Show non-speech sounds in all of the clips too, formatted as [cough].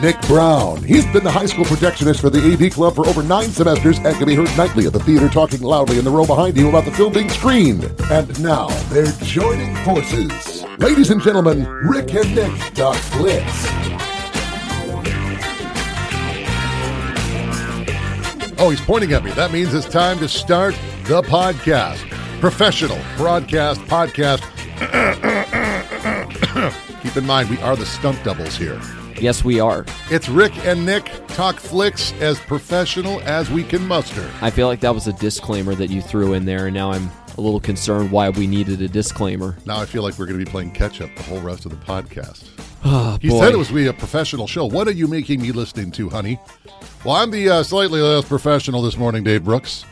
Nick Brown. He's been the high school projectionist for the AV Club for over nine semesters and can be heard nightly at the theater talking loudly in the row behind you about the film being screened. And now they're joining forces. Ladies and gentlemen, Rick and Nick Talk Flicks. Oh, he's pointing at me. That means it's time to start the podcast. Professional broadcast podcast. [coughs] Keep in mind, we are the stunt doubles here. Yes, we are. It's Rick and Nick talk flicks as professional as we can muster. I feel like that was a disclaimer that you threw in there, and now I'm a little concerned why we needed a disclaimer. Now I feel like we're going to be playing catch up the whole rest of the podcast. [sighs] Oh, He boy. said it was we a professional show. What are you making me listening to, honey? Well, I'm the uh, slightly less professional this morning, Dave Brooks.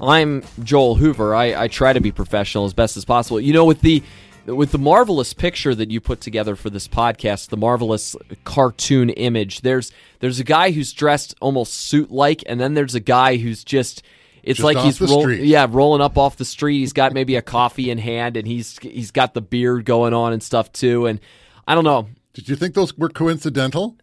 I'm Joel Hoover. I, I try to be professional as best as possible. You know, with the with the marvelous picture that you put together for this podcast, the marvelous cartoon image. There's there's a guy who's dressed almost suit like, and then there's a guy who's just. It's Just like off he's the roll- yeah rolling up off the street. He's got maybe a coffee in hand, and he's he's got the beard going on and stuff too. And I don't know. Did you think those were coincidental?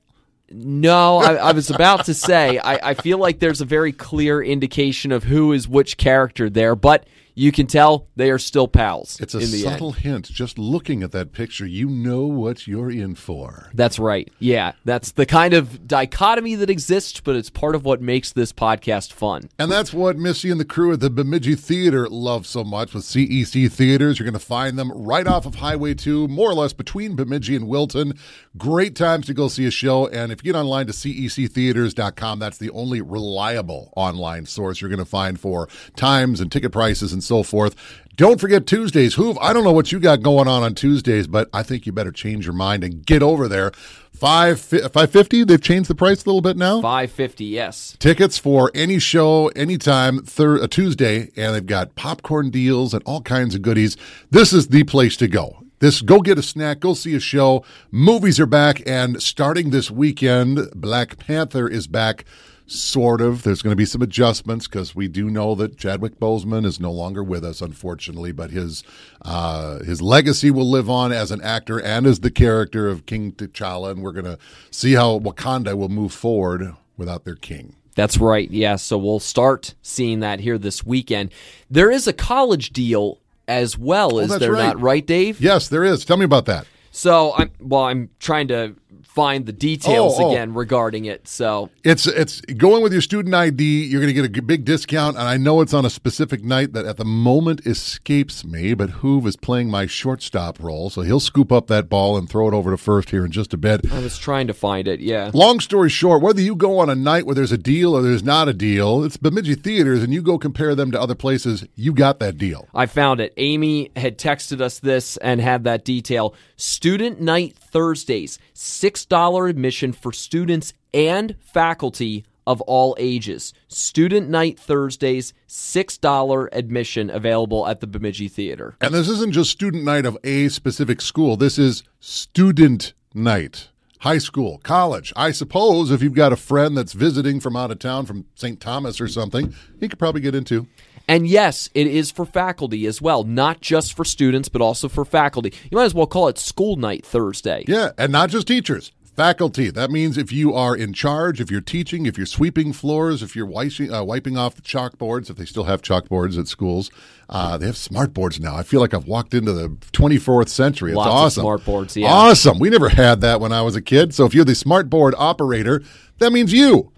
No, I, I was about to say I, I feel like there's a very clear indication of who is which character there, but you can tell they are still pals. It's a subtle end. hint. Just looking at that picture, you know what you're in for. That's right. Yeah, that's the kind of dichotomy that exists, but it's part of what makes this podcast fun. And that's what Missy and the crew at the Bemidji Theater love so much with CEC Theaters. You're going to find them right off of Highway 2, more or less between Bemidji and Wilton. Great times to go see a show. And if you get online to cectheaters.com, that's the only reliable online source you're going to find for times and ticket prices and so forth. Don't forget Tuesdays. Hoove, I don't know what you got going on on Tuesdays, but I think you better change your mind and get over there. Five five fifty. They've changed the price a little bit now. Five fifty, yes. Tickets for any show, anytime, thir- a Tuesday, and they've got popcorn deals and all kinds of goodies. This is the place to go. This go get a snack, go see a show. Movies are back, and starting this weekend, Black Panther is back. Sort of. There's going to be some adjustments because we do know that Chadwick Boseman is no longer with us, unfortunately. But his uh, his legacy will live on as an actor and as the character of King T'Challa, and we're going to see how Wakanda will move forward without their king. That's right. Yeah, so we'll start seeing that here this weekend. There is a college deal as well, is Oh, that's there right. not? Right, Dave? Yes, there is. Tell me about that. So I'm well. I'm trying to find the details Oh, oh. again regarding it. So It's it's going with your student ID. You're going to get a big discount, and I know it's on a specific night that at the moment escapes me. But Hoove is playing my shortstop role, so he'll scoop up that ball and throw it over to first here in just a bit. I was trying to find it. Yeah. Long story short, whether you go on a night where there's a deal or there's not a deal, it's Bemidji Theaters, and you go compare them to other places, you got that deal. I found it. Amy had texted us this and had that detail. Student night Thursdays, $6 admission for students and faculty of all ages. Student night Thursdays, $6 admission available at the Bemidji Theater. And this isn't just student night of a specific school. This is student night. High school, college. I suppose if you've got a friend that's visiting from out of town from St. Thomas or something, he could probably get into. And yes, it is for faculty as well, not just for students, but also for faculty. You might as well call it school night Thursday. Yeah, and not just teachers. Faculty. That means if you are in charge, if you're teaching, if you're sweeping floors, if you're wiping, uh, wiping off the chalkboards, if they still have chalkboards at schools, uh, they have smart boards now. I feel like I've walked into the 24th century. It's Lots of awesome. smart boards, yeah. Awesome. We never had that when I was a kid. So if you're the smart board operator, that means you.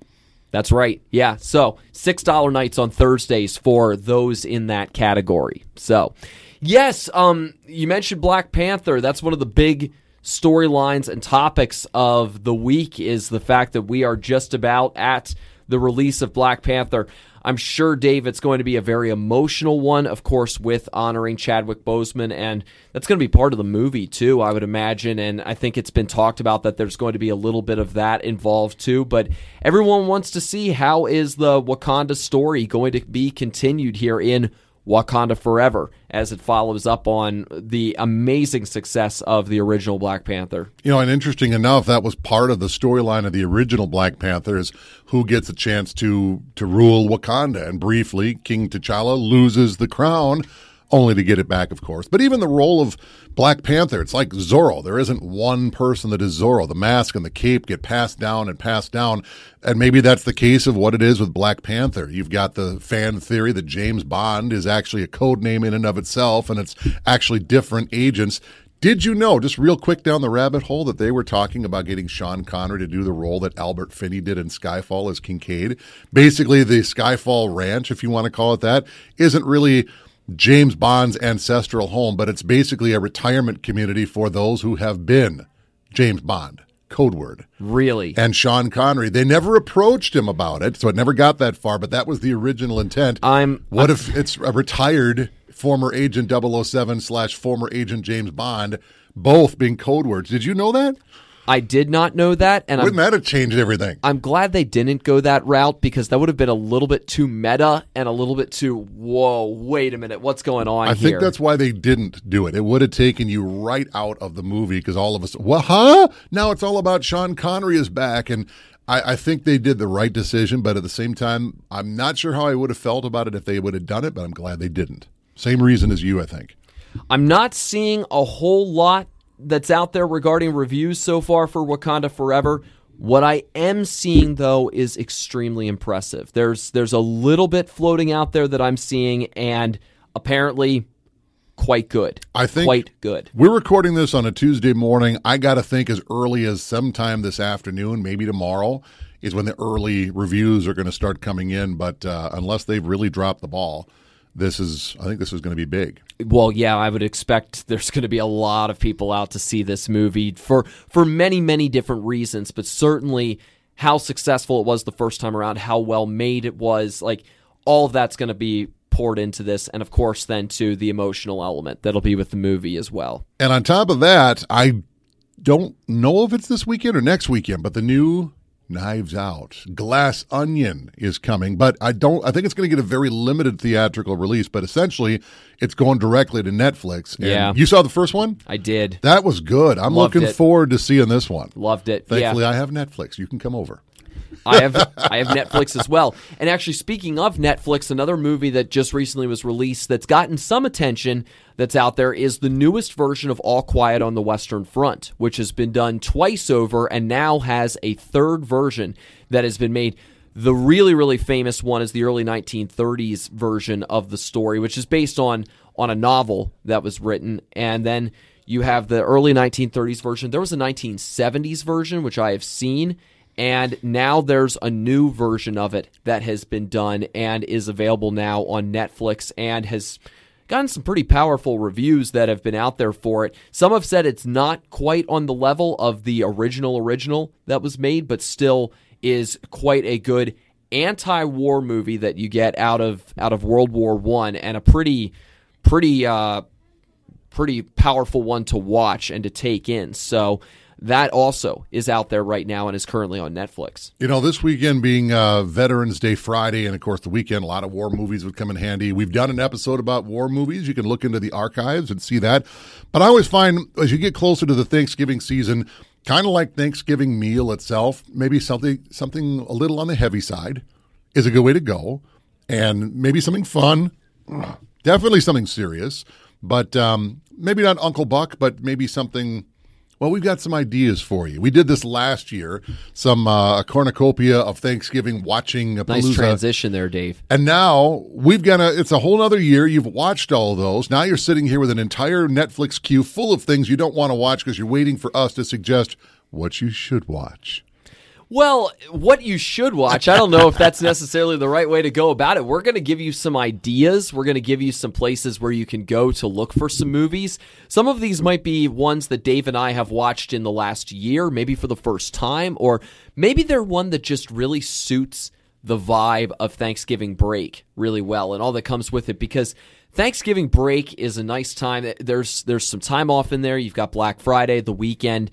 That's right. Yeah. So $6 nights on Thursdays for those in that category. So, yes, um, you mentioned Black Panther. That's one of the big storylines and topics of the week is the fact that we are just about at the release of Black Panther. I'm sure, Dave, it's going to be a very emotional one, of course, with honoring Chadwick Boseman, and that's going to be part of the movie too, I would imagine. And I think it's been talked about that there's going to be a little bit of that involved too. But everyone wants to see how is the Wakanda story going to be continued here in Wakanda Forever as it follows up on the amazing success of the original Black Panther. You know, and interesting enough, that was part of the storyline of the original Black Panther is who gets a chance to to rule Wakanda. And briefly, King T'Challa loses the crown, only to get it back, of course. But even the role of Black Panther, it's like Zorro. There isn't one person that is Zorro. The mask and the cape get passed down and passed down. And maybe that's the case of what it is with Black Panther. You've got the fan theory that James Bond is actually a code name in and of itself, and it's actually different agents. Did you know, just real quick down the rabbit hole, that they were talking about getting Sean Connery to do the role that Albert Finney did in Skyfall as Kincaid? Basically, the Skyfall Ranch, if you want to call it that, isn't really James Bond's ancestral home, but it's basically a retirement community for those who have been James Bond. Code word. Really? And Sean Connery. They never approached him about it, so it never got that far, but that was the original intent. I'm what if it's a retired former agent 007 slash former agent James Bond, both being code words? Did you know that? I did not know that, and Wouldn't I'm, that have changed everything? I'm glad they didn't go that route because that would have been a little bit too meta and a little bit too whoa. Wait a minute, what's going on I here? think that's why they didn't do it. It would have taken you right out of the movie because all of us, well, huh? Now it's all about Sean Connery is back, and I, I think they did the right decision. But at the same time, I'm not sure how I would have felt about it if they would have done it. But I'm glad they didn't. Same reason as you, I think. I'm not seeing a whole lot that's out there regarding reviews so far for Wakanda Forever. What I am seeing though is extremely impressive. There's there's a little bit floating out there that I'm seeing and apparently quite good. I think quite good. We're recording this on a Tuesday morning. I got to think as early as sometime this afternoon, maybe tomorrow, is when the early reviews are going to start coming in. But uh, unless they've really dropped the ball, this is I think this is going to be big. Well, yeah, I would expect there's going to be a lot of people out to see this movie for for many many different reasons, but certainly how successful it was the first time around, how well made it was, like all of that's going to be poured into this and of course then to the emotional element that'll be with the movie as well. And on top of that, I don't know if it's this weekend or next weekend, but the new Knives Out, Glass Onion is coming, but I don't. I think it's going to get a very limited theatrical release. But essentially, it's going directly to Netflix. And Yeah. you saw the first one. I did. That was good. I'm Loved looking it. forward to seeing this one. Loved it. Thankfully, yeah. I have Netflix. You can come over. I have I have Netflix as well. And actually speaking of Netflix, another movie that just recently was released that's gotten some attention that's out there is the newest version of All Quiet on the Western Front, which has been done twice over and now has a third version that has been made. The really really famous one is the early 1930s version of the story, which is based on on a novel that was written and then you have the early 1930s version. There was a 1970s version which I have seen and now there's a new version of it that has been done and is available now on Netflix and has gotten some pretty powerful reviews that have been out there for it. Some have said it's not quite on the level of the original original that was made, but still is quite a good anti-war movie that you get out of out of World War 1 and a pretty pretty uh pretty powerful one to watch and to take in. So that also is out there right now and is currently on Netflix. You know, this weekend being uh, Veterans Day Friday, and of course the weekend, a lot of war movies would come in handy. We've done an episode about war movies. You can look into the archives and see that. But I always find as you get closer to the Thanksgiving season, kind of like Thanksgiving meal itself, maybe something something a little on the heavy side is a good way to go, and maybe something fun, definitely something serious, but um, maybe not Uncle Buck, but maybe something. Well, we've got some ideas for you. We did this last year, some uh, a cornucopia of Thanksgiving watching a Nice transition there, Dave. and now we've got a, it's a whole other year. You've watched all those. Now you're sitting here with an entire Netflix queue full of things you don't want to watch because you're waiting for us to suggest what you should watch. Well, what you should watch, I don't know if that's necessarily the right way to go about it. We're going to give you some ideas. We're going to give you some places where you can go to look for some movies. Some of these might be ones that Dave and I have watched in the last year, maybe for the first time, or maybe they're one that just really suits the vibe of Thanksgiving break really well and all that comes with it because Thanksgiving break is a nice time. There's there's some time off in there. You've got Black Friday, the weekend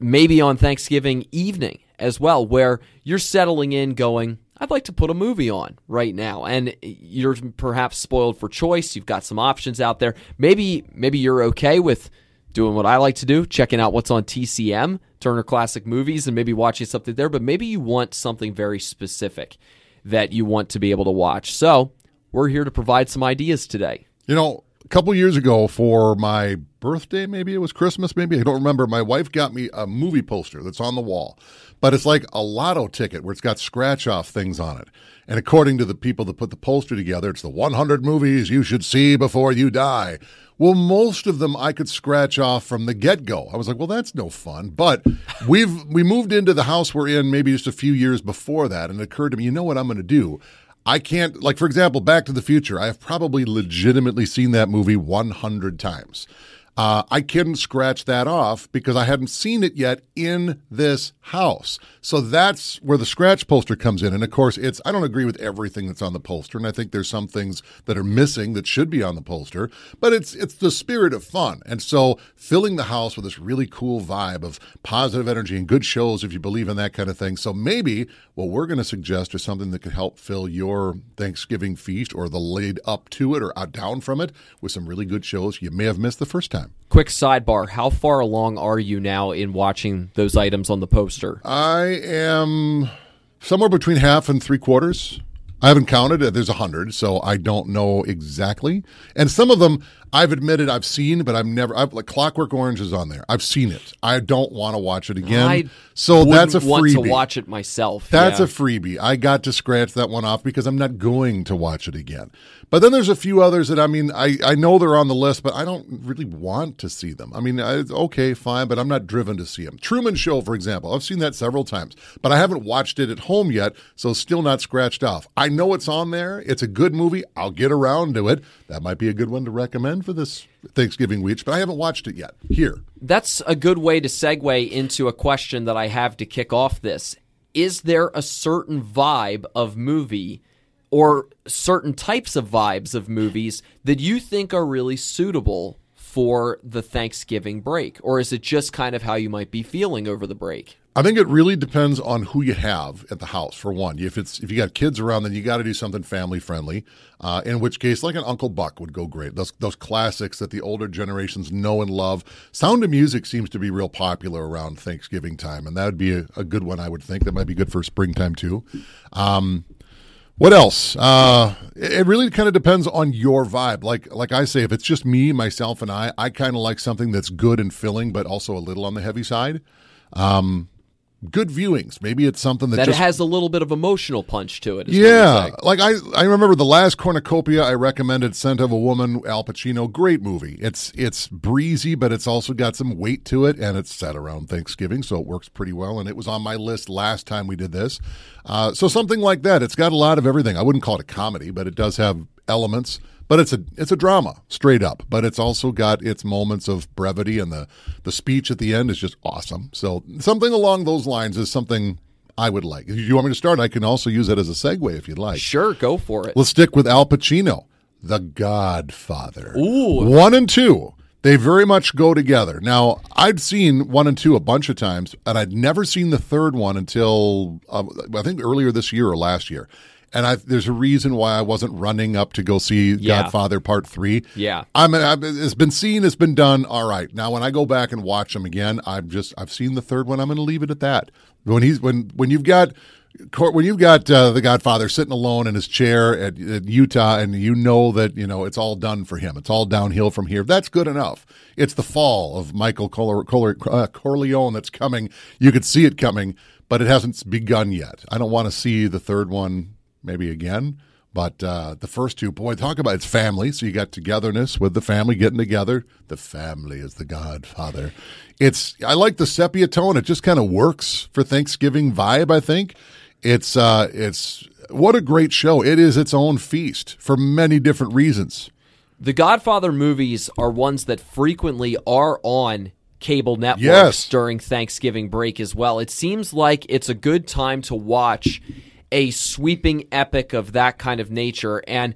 maybe on Thanksgiving evening as well, where you're settling in going, I'd like to put a movie on right now. And you're perhaps spoiled for choice. You've got some options out there. Maybe maybe you're okay with doing what I like to do, checking out what's on TCM, Turner Classic Movies, and maybe watching something there. But maybe you want something very specific that you want to be able to watch. So we're here to provide some ideas today. You know, a couple years ago for my birthday, maybe it was Christmas, maybe I don't remember. My wife got me a movie poster that's on the wall, but it's like a lotto ticket where it's got scratch off things on it. And according to the people that put the poster together, it's the 100 movies you should see before you die. Well, most of them I could scratch off from the get go. I was like, well, that's no fun. But we've we moved into the house we're in maybe just a few years before that, and it occurred to me, you know what I'm going to do? I can't, like, for example, Back to the Future. I have probably legitimately seen that movie 100 times. Uh, I couldn't scratch that off because I hadn't seen it yet in this house. So that's where the scratch poster comes in. And of course, it's I don't agree with everything that's on the poster, and I think there's some things that are missing that should be on the poster. But it's it's the spirit of fun, and so filling the house with this really cool vibe of positive energy and good shows if you believe in that kind of thing. So maybe what we're going to suggest is something that could help fill your Thanksgiving feast or the lead up to it or out down from it with some really good shows you may have missed the first time. Quick sidebar: How far along are you now in watching those items on the poster? I am somewhere between half and three quarters. I haven't counted. Uh, there's a hundred, so I don't know exactly. And some of them I've admitted I've seen, but I've never. I've like Clockwork Orange is on there. I've seen it. I don't want to watch it again. I so that's a want freebie. to watch it myself. That's yeah. a freebie. I got to scratch that one off because I'm not going to watch it again. But then there's a few others that I mean, I, I know they're on the list, but I don't really want to see them. I mean, I, okay, fine, but I'm not driven to see them. Truman Show, for example, I've seen that several times, but I haven't watched it at home yet, so still not scratched off. I know it's on there. It's a good movie. I'll get around to it. That might be a good one to recommend for this Thanksgiving week, but I haven't watched it yet. Here. That's a good way to segue into a question that I have to kick off this. Is there a certain vibe of movie or certain types of vibes of movies that you think are really suitable for the Thanksgiving break? Or is it just kind of how you might be feeling over the break? I think it really depends on who you have at the house. For one, if it's if you got kids around, then you got to do something family friendly. Uh, in which case, like an Uncle Buck would go great. Those those classics that the older generations know and love. Sound of Music seems to be real popular around Thanksgiving time, and that would be a, a good one. I would think that might be good for springtime too. Um, what else? Uh, it, really kind of depends on your vibe. Like like I say, if it's just me, myself, and I, I kind of like something that's good and filling, but also a little on the heavy side. Um, good viewings. Maybe it's something that, That just has a little bit of emotional punch to it. yeah, like I, I remember the last cornucopia I recommended, "Scent of a Woman," Al Pacino. Great movie. It's it's breezy, but it's also got some weight to it, and it's set around Thanksgiving, so it works pretty well. And it was on my list last time we did this. Uh, so something like that. It's got a lot of everything. I wouldn't call it a comedy, but it does have elements. But it's a it's a drama, straight up. But it's also got its moments of brevity, and the the speech at the end is just awesome. So something along those lines is something I would like. If you want me to start, I can also use that as a segue if you'd like. Sure, go for it. Let's stick with Al Pacino, The Godfather. Ooh. One and two. They very much go together. Now, I'd seen one and two a bunch of times, and I'd never seen the third one until uh, I think earlier this year or last year. And I, there's a reason why I wasn't running up to go see Yeah. Godfather Part Three. Yeah. I mean, I've, it's been seen, it's been done. All right, now when I go back and watch them again, I've just I've seen the third one. I'm going to leave it at that. When he's when when you've got when you've got uh, the Godfather sitting alone in his chair at, at Utah, and you know that you know it's all done for him. It's all downhill from here. That's good enough. It's the fall of Michael Cor- Cor- uh, Corleone that's coming. You could see it coming, but it hasn't begun yet. I don't want to see the third one maybe again. But uh, the first two, boy, talk about it's family. So you got togetherness with the family getting together. The family is the Godfather. It's I like the sepia tone. It just kind of works for Thanksgiving vibe. I think it's uh, it's what a great show. It is its own feast for many different reasons. The Godfather movies are ones that frequently are on cable networks Yes. during Thanksgiving break as well. It seems like it's a good time to watch a sweeping epic of that kind of nature. And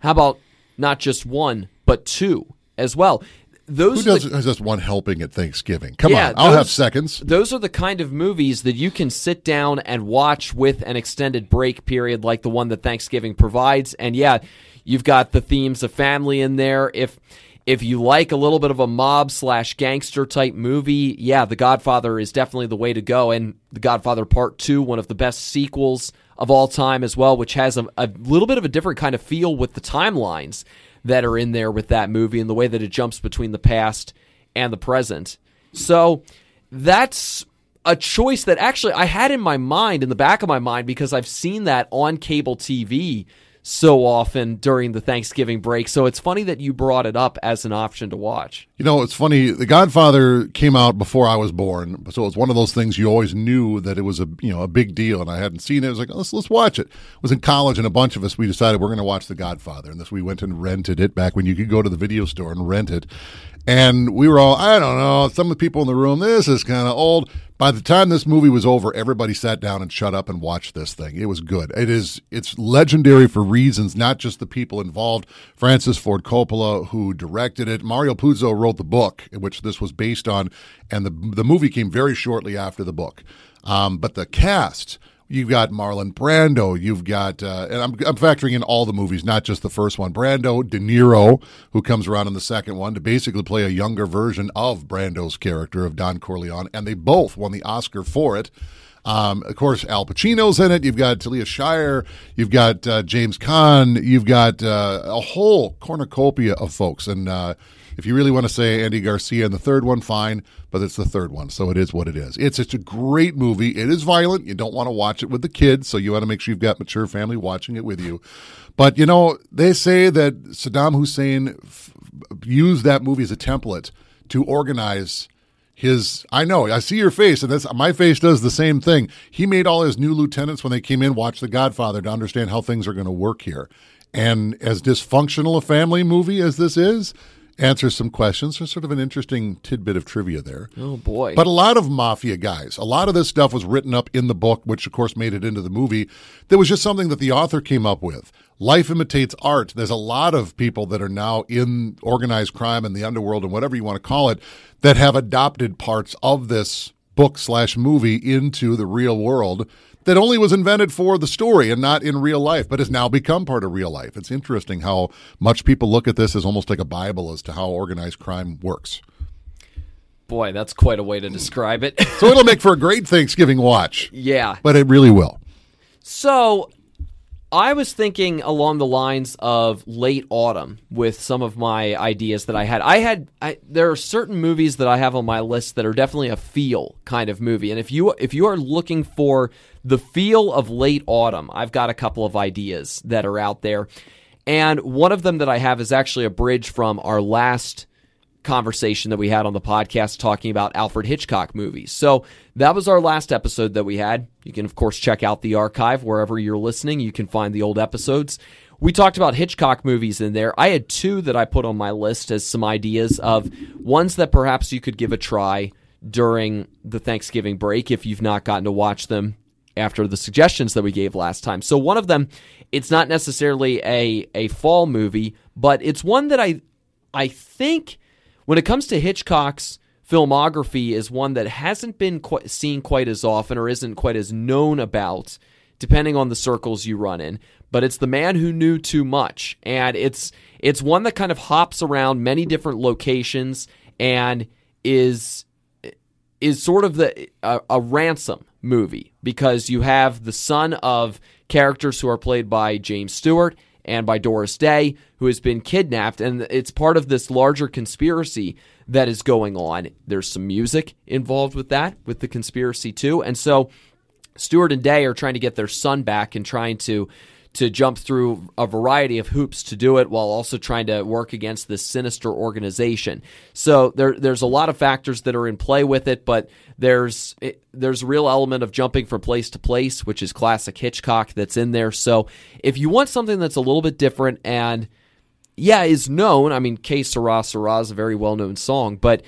how about not just one, but two as well? those Who does the, has just one helping at Thanksgiving? Come Yeah, on, I'll have seconds. those are the kind of movies that you can sit down and watch with an extended break period like the one that Thanksgiving provides. And yeah, you've got the themes of family in there. If if you like a little bit of a mob slash gangster type movie, yeah, The Godfather is definitely the way to go. And The Godfather Part Two, one of the best sequels of all time as well, which has a, a little bit of a different kind of feel with the timelines that are in there with that movie and the way that it jumps between the past and the present. So that's a choice that actually I had in my mind, in the back of my mind, because I've seen that on cable TV so often during the Thanksgiving break. So it's funny that you brought it up as an option to watch. You know, it's funny. The Godfather came out before I was born, so it's one of those things you always knew that it was a you know a big deal, and I hadn't seen it. I was like, let's let's watch it. I was in college, and a bunch of us we decided we're going to watch The Godfather, and this we went and rented it back when you could go to the video store and rent it. And we were all, I don't know, some of the people in the room, this is kind of old. By the time this movie was over, everybody sat down and shut up and watched this thing. It was good. It is it's legendary for reasons, not just the people involved. Francis Ford Coppola, who directed it, Mario Puzo wrote the book, in which this was based on, and the the movie came very shortly after the book. Um, but the cast, You've got Marlon Brando. You've got, uh, and I'm, I'm factoring in all the movies, not just the first one. Brando, De Niro, who comes around in the second one to basically play a younger version of Brando's character of Don Corleone, and they both won the Oscar for it. Um, of course, Al Pacino's in it. You've got Talia Shire. You've got uh, James Caan. You've got uh, a whole cornucopia of folks. And uh, if you really want to say Andy Garcia in the third one, fine, but it's the third one, so it is what it is. It's it's a great movie. It is violent. You don't want to watch it with the kids, so you want to make sure you've got mature family watching it with you. But you know, they say that Saddam Hussein f- used that movie as a template to organize his I know, I see your face, and that's my face does the same thing. He made all his new lieutenants when they came in watch The Godfather to understand how things are going to work here. And as dysfunctional a family movie as this is, answers some questions. There's sort of an interesting tidbit of trivia there. Oh boy. But a lot of mafia guys, a lot of this stuff was written up in the book, which of course made it into the movie. There was just something that the author came up with. Life imitates art. There's a lot of people that are now in organized crime and the underworld and whatever you want to call it that have adopted parts of this book slash movie into the real world that only was invented for the story and not in real life, but has now become part of real life. It's interesting how much people look at this as almost like a Bible as to how organized crime works. boy, that's quite a way to describe it. So it'll make [laughs] for a great Thanksgiving watch, yeah. but it really will. So I was thinking along the lines of late autumn with some of my ideas that I had. I had I, there are certain movies that I have on my list that are definitely a feel kind of movie. And if you if you are looking for the feel of late autumn, I've got a couple of ideas that are out there. And one of them that I have is actually a bridge from our last conversation that we had on the podcast talking about Alfred Hitchcock movies. So that was our last episode that we had. You can, of course, check out the archive wherever you're listening. You can find the old episodes. We talked about Hitchcock movies in there. I had two that I put on my list as some ideas of ones that perhaps you could give a try during the Thanksgiving break if you've not gotten to watch them after the suggestions that we gave last time. So one of them, it's not necessarily a a fall movie, but it's one that I I think when it comes to Hitchcock's filmography is one that hasn't been quite, seen quite as often or isn't quite as known about depending on the circles you run in but it's the man who knew too much. And it's it's one that kind of hops around many different locations and is is sort of the a, a ransom movie because you have the son of characters who are played by James Stewart and by Doris Day, who has been kidnapped, and it's part of this larger conspiracy that is going on. There's some music involved with that, with the conspiracy too, and so Stewart and Day are trying to get their son back and trying to to jump through a variety of hoops to do it while also trying to work against this sinister organization. So there there's a lot of factors that are in play with it, but there's it, there's a real element of jumping from place to place, which is classic Hitchcock that's in there. So if you want something that's a little bit different and yeah, is known, I mean, Que Sera Sera is a very well known song, but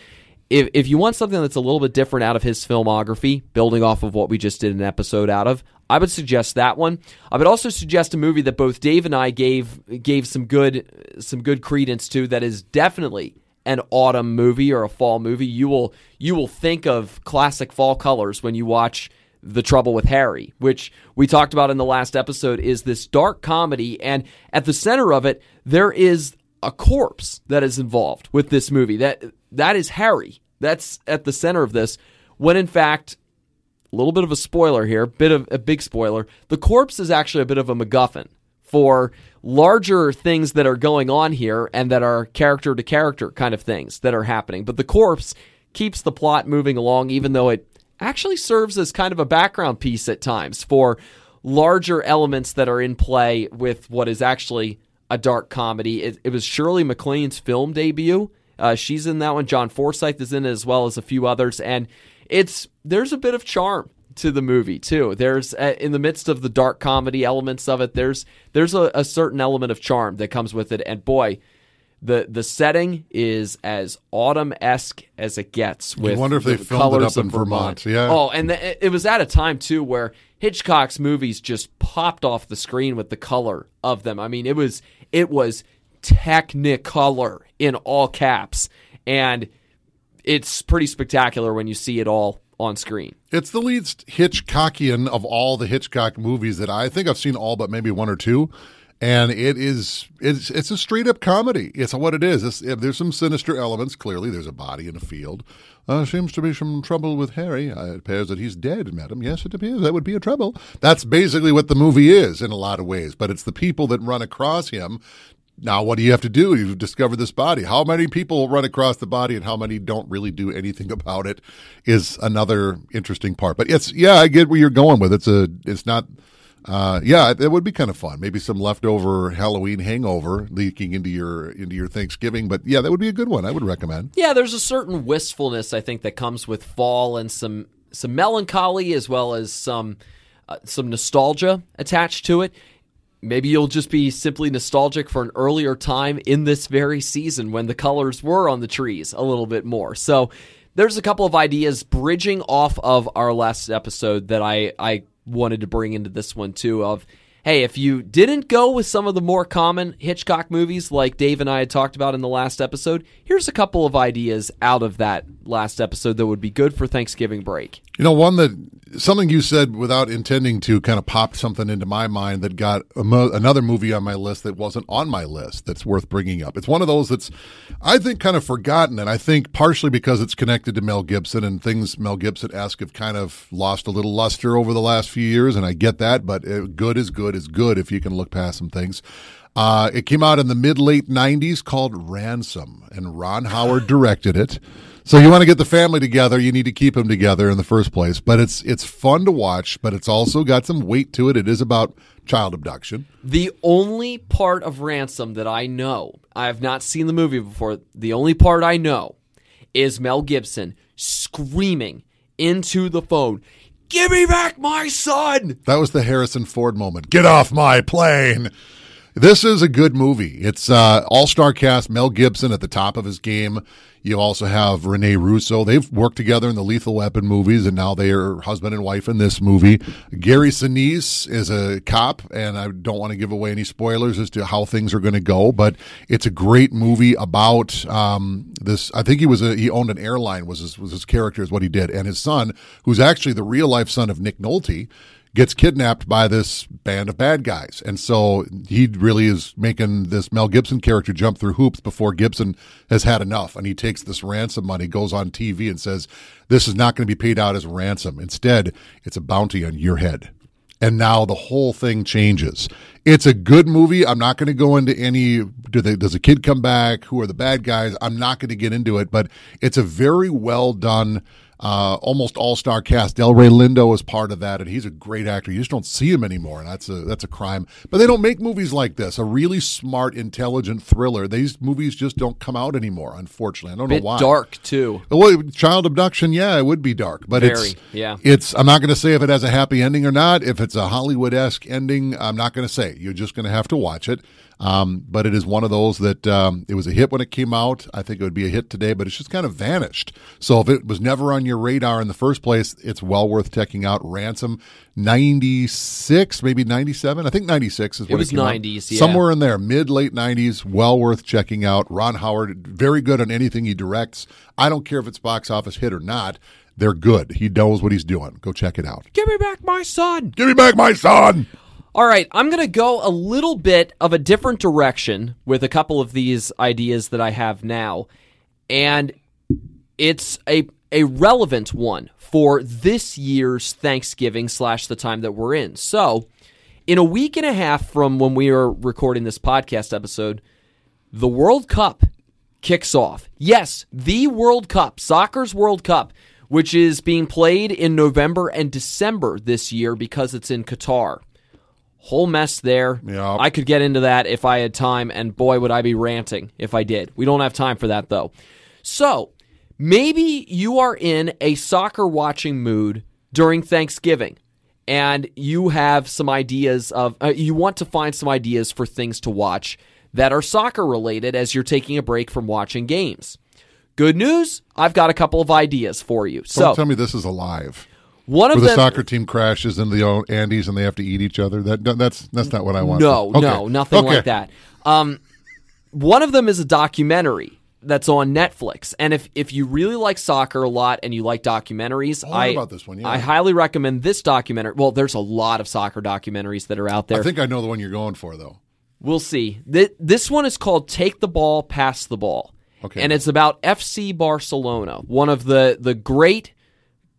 if, if you want something that's a little bit different out of his filmography, building off of what we just did an episode out of, I would suggest that one. I would also suggest a movie that both Dave and I gave gave some good some good credence to that is definitely an autumn movie or a fall movie, you will you will think of classic fall colors when you watch The Trouble with Harry, which we talked about in the last episode is this dark comedy and at the center of it there is a corpse that is involved with this movie. That that is Harry. That's at the center of this when in fact a little bit of a spoiler here, bit of a big spoiler. The corpse is actually a bit of a MacGuffin for larger things that are going on here and that are character to character kind of things that are happening. But the corpse keeps the plot moving along, even though it actually serves as kind of a background piece at times for larger elements that are in play with what is actually a dark comedy. It, it was Shirley MacLaine's film debut. Uh, she's in that one. John Forsythe is in it as well as a few others, and it's there's a bit of charm to the movie too. There's uh, in the midst of the dark comedy elements of it. There's there's a, a certain element of charm that comes with it, and boy, the the setting is as autumn esque as it gets. With wonder if they the filmed it up in Vermont. Yeah. Oh, and the, it was at a time too where Hitchcock's movies just popped off the screen with the color of them. I mean, it was it was technicolor in all caps, and it's pretty spectacular when you see it all on screen. It's the least Hitchcockian of all the Hitchcock movies that I think I've seen all but maybe one or two. And it is it's it's a straight up comedy. It's what it is. It's, there's some sinister elements. Clearly, there's a body in a field. Uh, seems to be some trouble with Harry. Uh, it appears that he's dead, madam. Yes, it appears that would be a trouble. That's basically what the movie is in a lot of ways. But it's the people that run across him now, what do you have to do? You've discovered this body. How many people run across the body and how many don't really do anything [laughs] about it is another interesting part. But it's, yeah, I get where you're going with. It's a, it's not, uh, yeah, it would be kind of fun. Maybe some leftover Halloween hangover leaking into your, into your Thanksgiving. But yeah, that would be a good one. I would recommend. Yeah, there's a certain wistfulness I think that comes with fall and some, some melancholy as well as some, uh, some nostalgia attached to it. Maybe you'll just be simply nostalgic for an earlier time in this very season when the colors were on the trees a little bit more. So there's a couple of ideas bridging off of our last episode that I, I wanted to bring into this one too of hey, if you didn't go with some of the more common Hitchcock movies like Dave and I had talked about in the last episode, here's a couple of ideas out of that last episode that would be good for Thanksgiving break. You know, one that something you said without intending to kind of popped something into my mind that got mo- another movie on my list that wasn't on my list that's worth bringing up. It's one of those that's, I think, kind of forgotten. And I think partially because it's connected to Mel Gibson and things Mel Gibson esque have kind of lost a little luster over the last few years. And I get that, but uh, good is good is good if you can look past some things. Uh, it came out in the mid late 90s called Ransom, and Ron Howard [laughs] directed it. So you want to get the family together, you need to keep them together in the first place. But it's it's fun to watch, but it's also got some weight to it. It is about child abduction. The only part of Ransom that I know, I have not seen the movie before. The only part I know is Mel Gibson screaming into the phone, "Give me back my son!" That was the Harrison Ford moment. Get off my plane. This is a good movie. It's uh, all star cast. Mel Gibson at the top of his game. You also have Rene Russo. They've worked together in the Lethal Weapon movies, and now they are husband and wife in this movie. Gary Sinise is a cop, and I don't want to give away any spoilers as to how things are going to go, but it's a great movie about um, this. I think he was a, he owned an airline was his, was his character is what he did, and his son, who's actually the real life son of Nick Nolte gets kidnapped by this band of bad guys. And so he really is making this Mel Gibson character jump through hoops before Gibson has had enough. And he takes this ransom money, goes on TV and says, This is not going to be paid out as ransom. Instead, it's a bounty on your head. And now the whole thing changes. It's a good movie. I'm not going to go into any. Do they, does a kid come back? Who are the bad guys? I'm not going to get into it, but it's a very well done uh, almost all star cast. Delroy Lindo is part of that, and he's a great actor. You just don't see him anymore, and that's a that's a crime. But they don't make movies like this. A really smart, intelligent thriller. These movies just don't come out anymore. Unfortunately, I don't know why. dark too. Well, child abduction, yeah, it would be dark, but Very, it's yeah. It's. I'm not going to say if it has a happy ending or not. If it's a Hollywood esque ending, I'm not going to say. You're just going to have to watch it. Um, but it is one of those that um, it was a hit when it came out. I think it would be a hit today, but it's just kind of vanished. So if it was never on your radar in the first place, it's well worth checking out. Ransom, 96, maybe 97. I think 96 is what It was out. 90s, yeah. Somewhere in there, mid, late 90s. Well worth checking out. Ron Howard, very good on anything he directs. I don't care if it's box office hit or not. They're good. He knows what he's doing. Go check it out. Give me back my son. Give me back my son. All right, I'm going to go a little bit of a different direction with a couple of these ideas that I have now. And it's a a relevant one for this year's Thanksgiving slash the time that we're in. So, in a week and a half from when we are recording this podcast episode, the World Cup kicks off. Yes, the World Cup, soccer's World Cup, which is being played in November and December this year because it's in Qatar. Whole mess there. Yep. I could get into that if I had time, and boy, would I be ranting if I did. We don't have time for that, though. So, maybe you are in a soccer watching mood during Thanksgiving and you have some ideas of uh, you want to find some ideas for things to watch that are soccer related as you're taking a break from watching games. Good news, I've got a couple of ideas for you. Don't So, tell me this is alive. One of Where the them soccer team crashes into the Andes and they have to eat each other. That that's that's not what I want. No, Okay. no, nothing Okay. like that. Um, one of them is a documentary that's on Netflix, and if if you really like soccer a lot and you like documentaries, Oh, I I about this one, yeah. I highly recommend this documentary. Well, there's a lot of soccer documentaries that are out there. I think I know the one you're going for though. We'll see. Th- This one is called "Take the Ball, Pass the Ball," Okay. and it's about FC Barcelona, one of the the great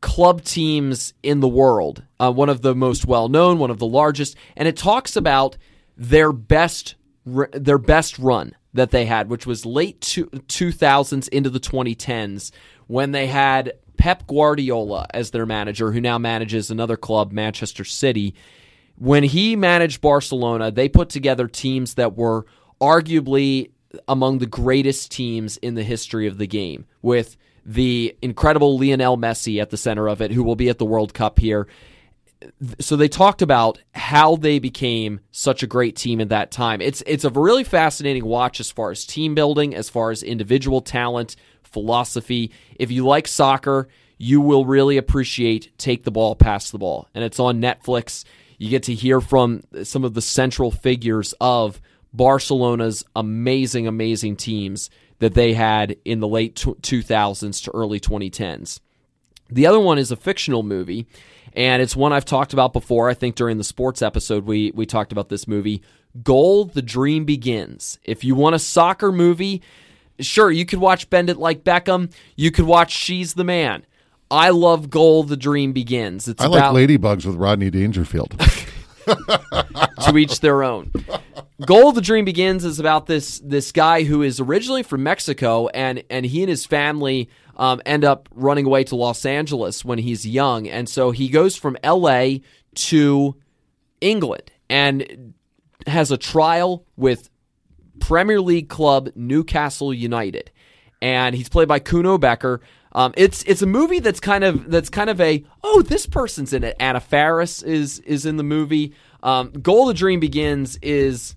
club teams in the world, uh, one of the most well known, one of the largest, and it talks about their best their best run that they had, which was late two, 2000s into the 2010s when they had Pep Guardiola as their manager, who now manages another club, Manchester City. When he managed Barcelona, they put together teams that were arguably among the greatest teams in the history of the game, with the incredible Lionel Messi at the center of it, who will be at the World Cup here. So they talked about how they became such a great team at that time. It's it's a really fascinating watch as far as team building, as far as individual talent, philosophy. If you like soccer, you will really appreciate Take the Ball, Pass the Ball. And it's on Netflix. You get to hear from some of the central figures of Barcelona's amazing, amazing teams that they had in the late 2000s to early 2010s. The other one is a fictional movie, and it's one I've talked about before. I think during the sports episode, we, we talked about this movie Goal The Dream Begins. If you want a soccer movie, sure, you could watch Bend It Like Beckham. You could watch She's the Man. I love Goal The Dream Begins. It's I like about Ladybugs with Rodney Dangerfield. [laughs] to each their own. Goal of the Dream Begins is about this this guy who is originally from Mexico, and and he and his family um, end up running away to Los Angeles when he's young, and so he goes from L.A. to England and has a trial with Premier League club Newcastle United, and he's played by Kuno Becker. Um, it's it's a movie that's kind of that's kind of a oh this person's in it. Anna Faris is is in the movie. Um, Goal of the Dream Begins is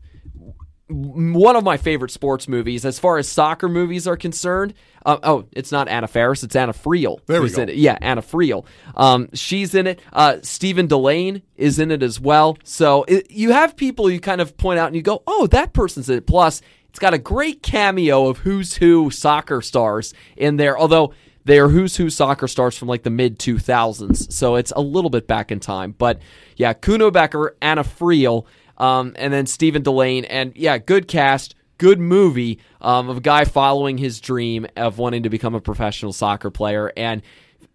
one of my favorite sports movies as far as soccer movies are concerned. Uh, oh, it's not Anna Faris, it's Anna Friel. There we go. in it. Yeah, Anna Friel. Um, she's in it. Uh, Stephen Dillane is in it as well. So it, you have people you kind of point out and you go, oh, that person's in it. Plus, it's got a great cameo of who's who soccer stars in there. Although they are who's who soccer stars from like the mid 2000s. So it's a little bit back in time. But yeah, Kuno Becker, Anna Friel, um, and then Stephen Dillane. And yeah, good cast, good movie um, of a guy following his dream of wanting to become a professional soccer player. And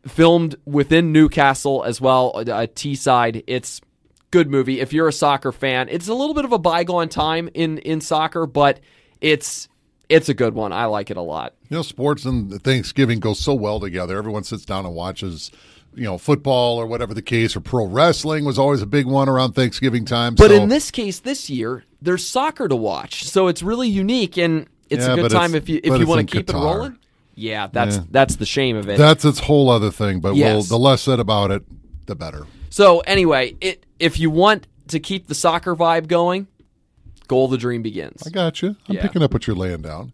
filmed within Newcastle as well, uh, Teesside. It's good movie. If you're a soccer fan, it's a little bit of a bygone time in in soccer, but it's it's a good one. I like it a lot. You know, sports and Thanksgiving go so well together. Everyone sits down and watches, you know, football or whatever the case, or pro wrestling was always a big one around Thanksgiving time. But so, in this case, this year there's soccer to watch, so it's really unique and it's Yeah, a good time if you if you want to keep it rolling. Yeah, that's Yeah. that's the shame of it. that's its whole other thing. But we'll, Yes. the less said about it, the better. so anyway, it if you want to keep the soccer vibe going, Goal of the Dream Begins. I got you. I'm Yeah. picking up what you're laying down.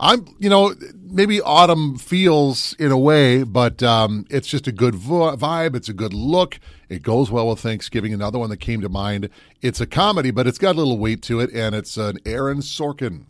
I'm, you know, maybe autumn feels in a way, but um, it's just a good vo- vibe. It's a good look. It goes well with Thanksgiving. Another one that came to mind. It's a comedy, but it's got a little weight to it, and it's an Aaron Sorkin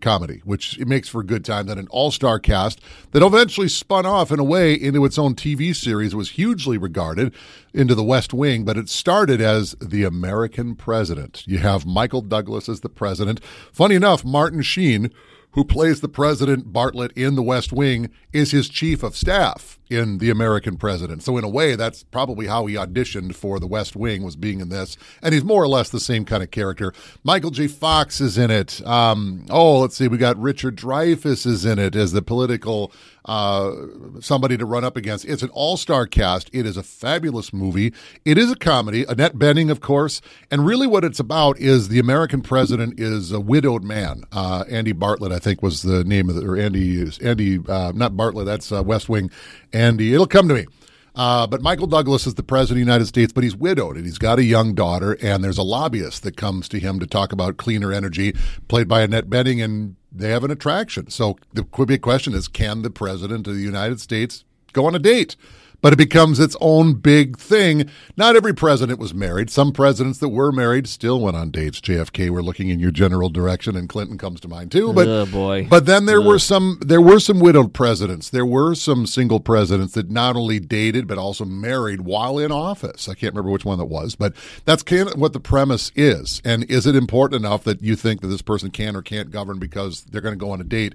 comedy, which it makes for a good time. Then an all-star cast that eventually spun off in a way into its own TV series was hugely regarded into the West Wing, but it started as The American President. You have Michael Douglas as the president. Funny enough, Martin Sheen, who plays the president Bartlet in The West Wing, is his chief of staff in The American President. So in a way, that's probably how he auditioned for The West Wing was being in this, and he's more or less the same kind of character. Michael J. Fox is in it. Um, oh, let's see, we got Richard Dreyfuss is in it as the political uh, somebody to run up against. It's an all-star cast. It is a fabulous movie. It is a comedy. Annette Bening, of course, and really what it's about is the American president is a widowed man. Uh, Andy Bartlet, I think, was the name of the or Andy Andy uh, not Bartlet. That's uh, West Wing. Andy, it'll come to me. Uh, but Michael Douglas is the president of the United States, but he's widowed and he's got a young daughter, and there's a lobbyist that comes to him to talk about cleaner energy, played by Annette Bening, and they have an attraction. So the big question is can the president of the United States go on a date? But it becomes its own big thing. Not every president was married. Some presidents that were married still went on dates. JFK, we're looking in your general direction, and Clinton comes to mind too. But Oh, boy. but then there were some there were some widowed presidents. There were some single presidents that not only dated but also married while in office. I can't remember which one that was, but that's kind of what the premise is. And is it important enough that you think that this person can or can't govern because they're going to go on a date?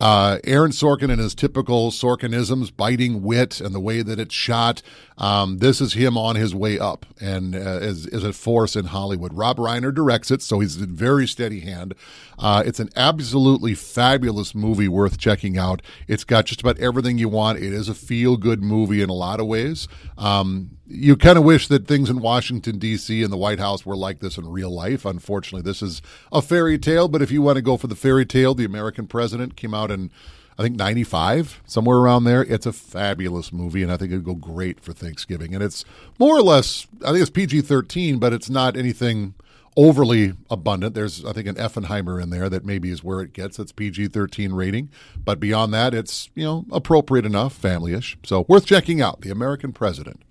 Uh, Aaron Sorkin and his typical Sorkinisms, biting wit, and the way that it's shot. Um, this is him on his way up, and uh, is is a force in Hollywood. Rob Reiner directs it, so he's a very steady hand. Uh, it's an absolutely fabulous movie, worth checking out. It's got just about everything you want. It is a feel good movie in a lot of ways. Um, you kind of wish that things in Washington D.C. and the White House were like this in real life. Unfortunately, this is a fairy tale. But if you want to go for the fairy tale, The American President came out in I think 95, somewhere around there. It's a fabulous movie, and I think it'd go great for Thanksgiving. And it's more or less, I think it's PG 13, but it's not anything overly abundant. There's, I think, an Effenheimer in there that maybe is where it gets its PG 13 rating. But beyond that, it's, you know, appropriate enough, family ish. So worth checking out The American President.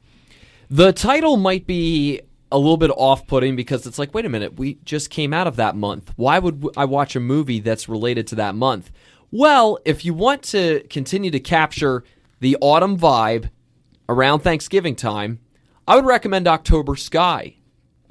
The title might be a little bit off putting because it's like, wait a minute, we just came out of that month. Why would I watch a movie that's related to that month? Well, if you want to continue to capture the autumn vibe around Thanksgiving time, I would recommend October Sky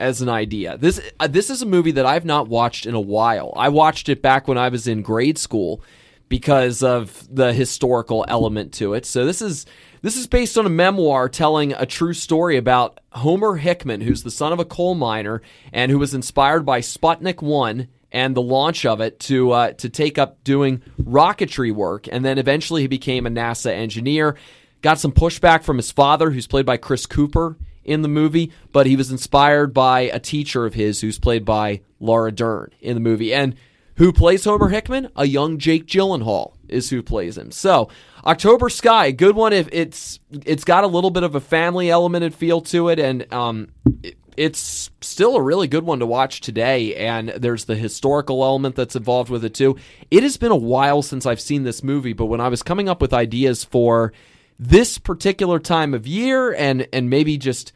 as an idea. This uh, this is a movie that I've not watched in a while. I watched it back when I was in grade school because of the historical element to it. So this is this is based on a memoir telling a true story about Homer Hickam, who's the son of a coal miner and who was inspired by Sputnik 1 and the launch of it to uh, to take up doing rocketry work, and then eventually he became a NASA engineer. Got some pushback from his father, who's played by Chris Cooper in the movie, but he was inspired by a teacher of his, who's played by Laura Dern in the movie, and who plays Homer Hickam? A young Jake Gyllenhaal is who plays him. So October Sky, good one. If it's it's got a little bit of a family element and feel to it, and um, it- it's still a really good one to watch today. And there's the historical element that's involved with it too. It has been a while since I've seen this movie, but when I was coming up with ideas for this particular time of year, and and maybe just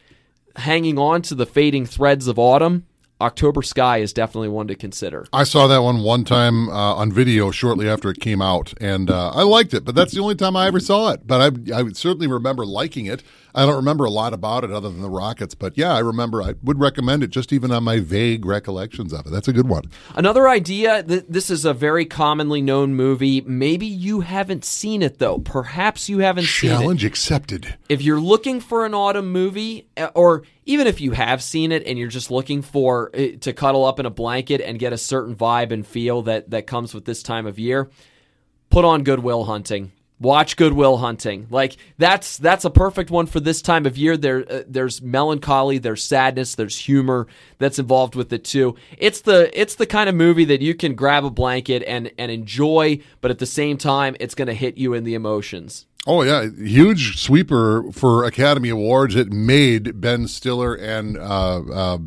hanging on to the fading threads of autumn. October Sky is definitely one to consider. I saw that one one time uh, on video shortly after it came out, and uh, I liked it. But that's the only time I ever saw it. But I, I certainly remember liking it. I don't remember a lot about it other than the Rockets. But yeah, I remember. I would recommend it, just even on my vague recollections of it. That's a good one. Another idea th- this is a very commonly known movie. Maybe you haven't seen it, though. Perhaps you haven't seen it. Challenge accepted. If you're looking for an autumn movie, uh, or even if you have seen it and you're just looking for uh, to cuddle up in a blanket and get a certain vibe and feel that, that comes with this time of year, put on Good Will Hunting. Watch Good Will Hunting. Like that's that's a perfect one for this time of year. There uh, there's melancholy, there's sadness, there's humor that's involved with it too. It's the it's the kind of movie that you can grab a blanket and and enjoy, but at the same time it's going to hit you in the emotions. Oh yeah, huge sweeper for Academy Awards. It made Ben Stiller and uh, uh,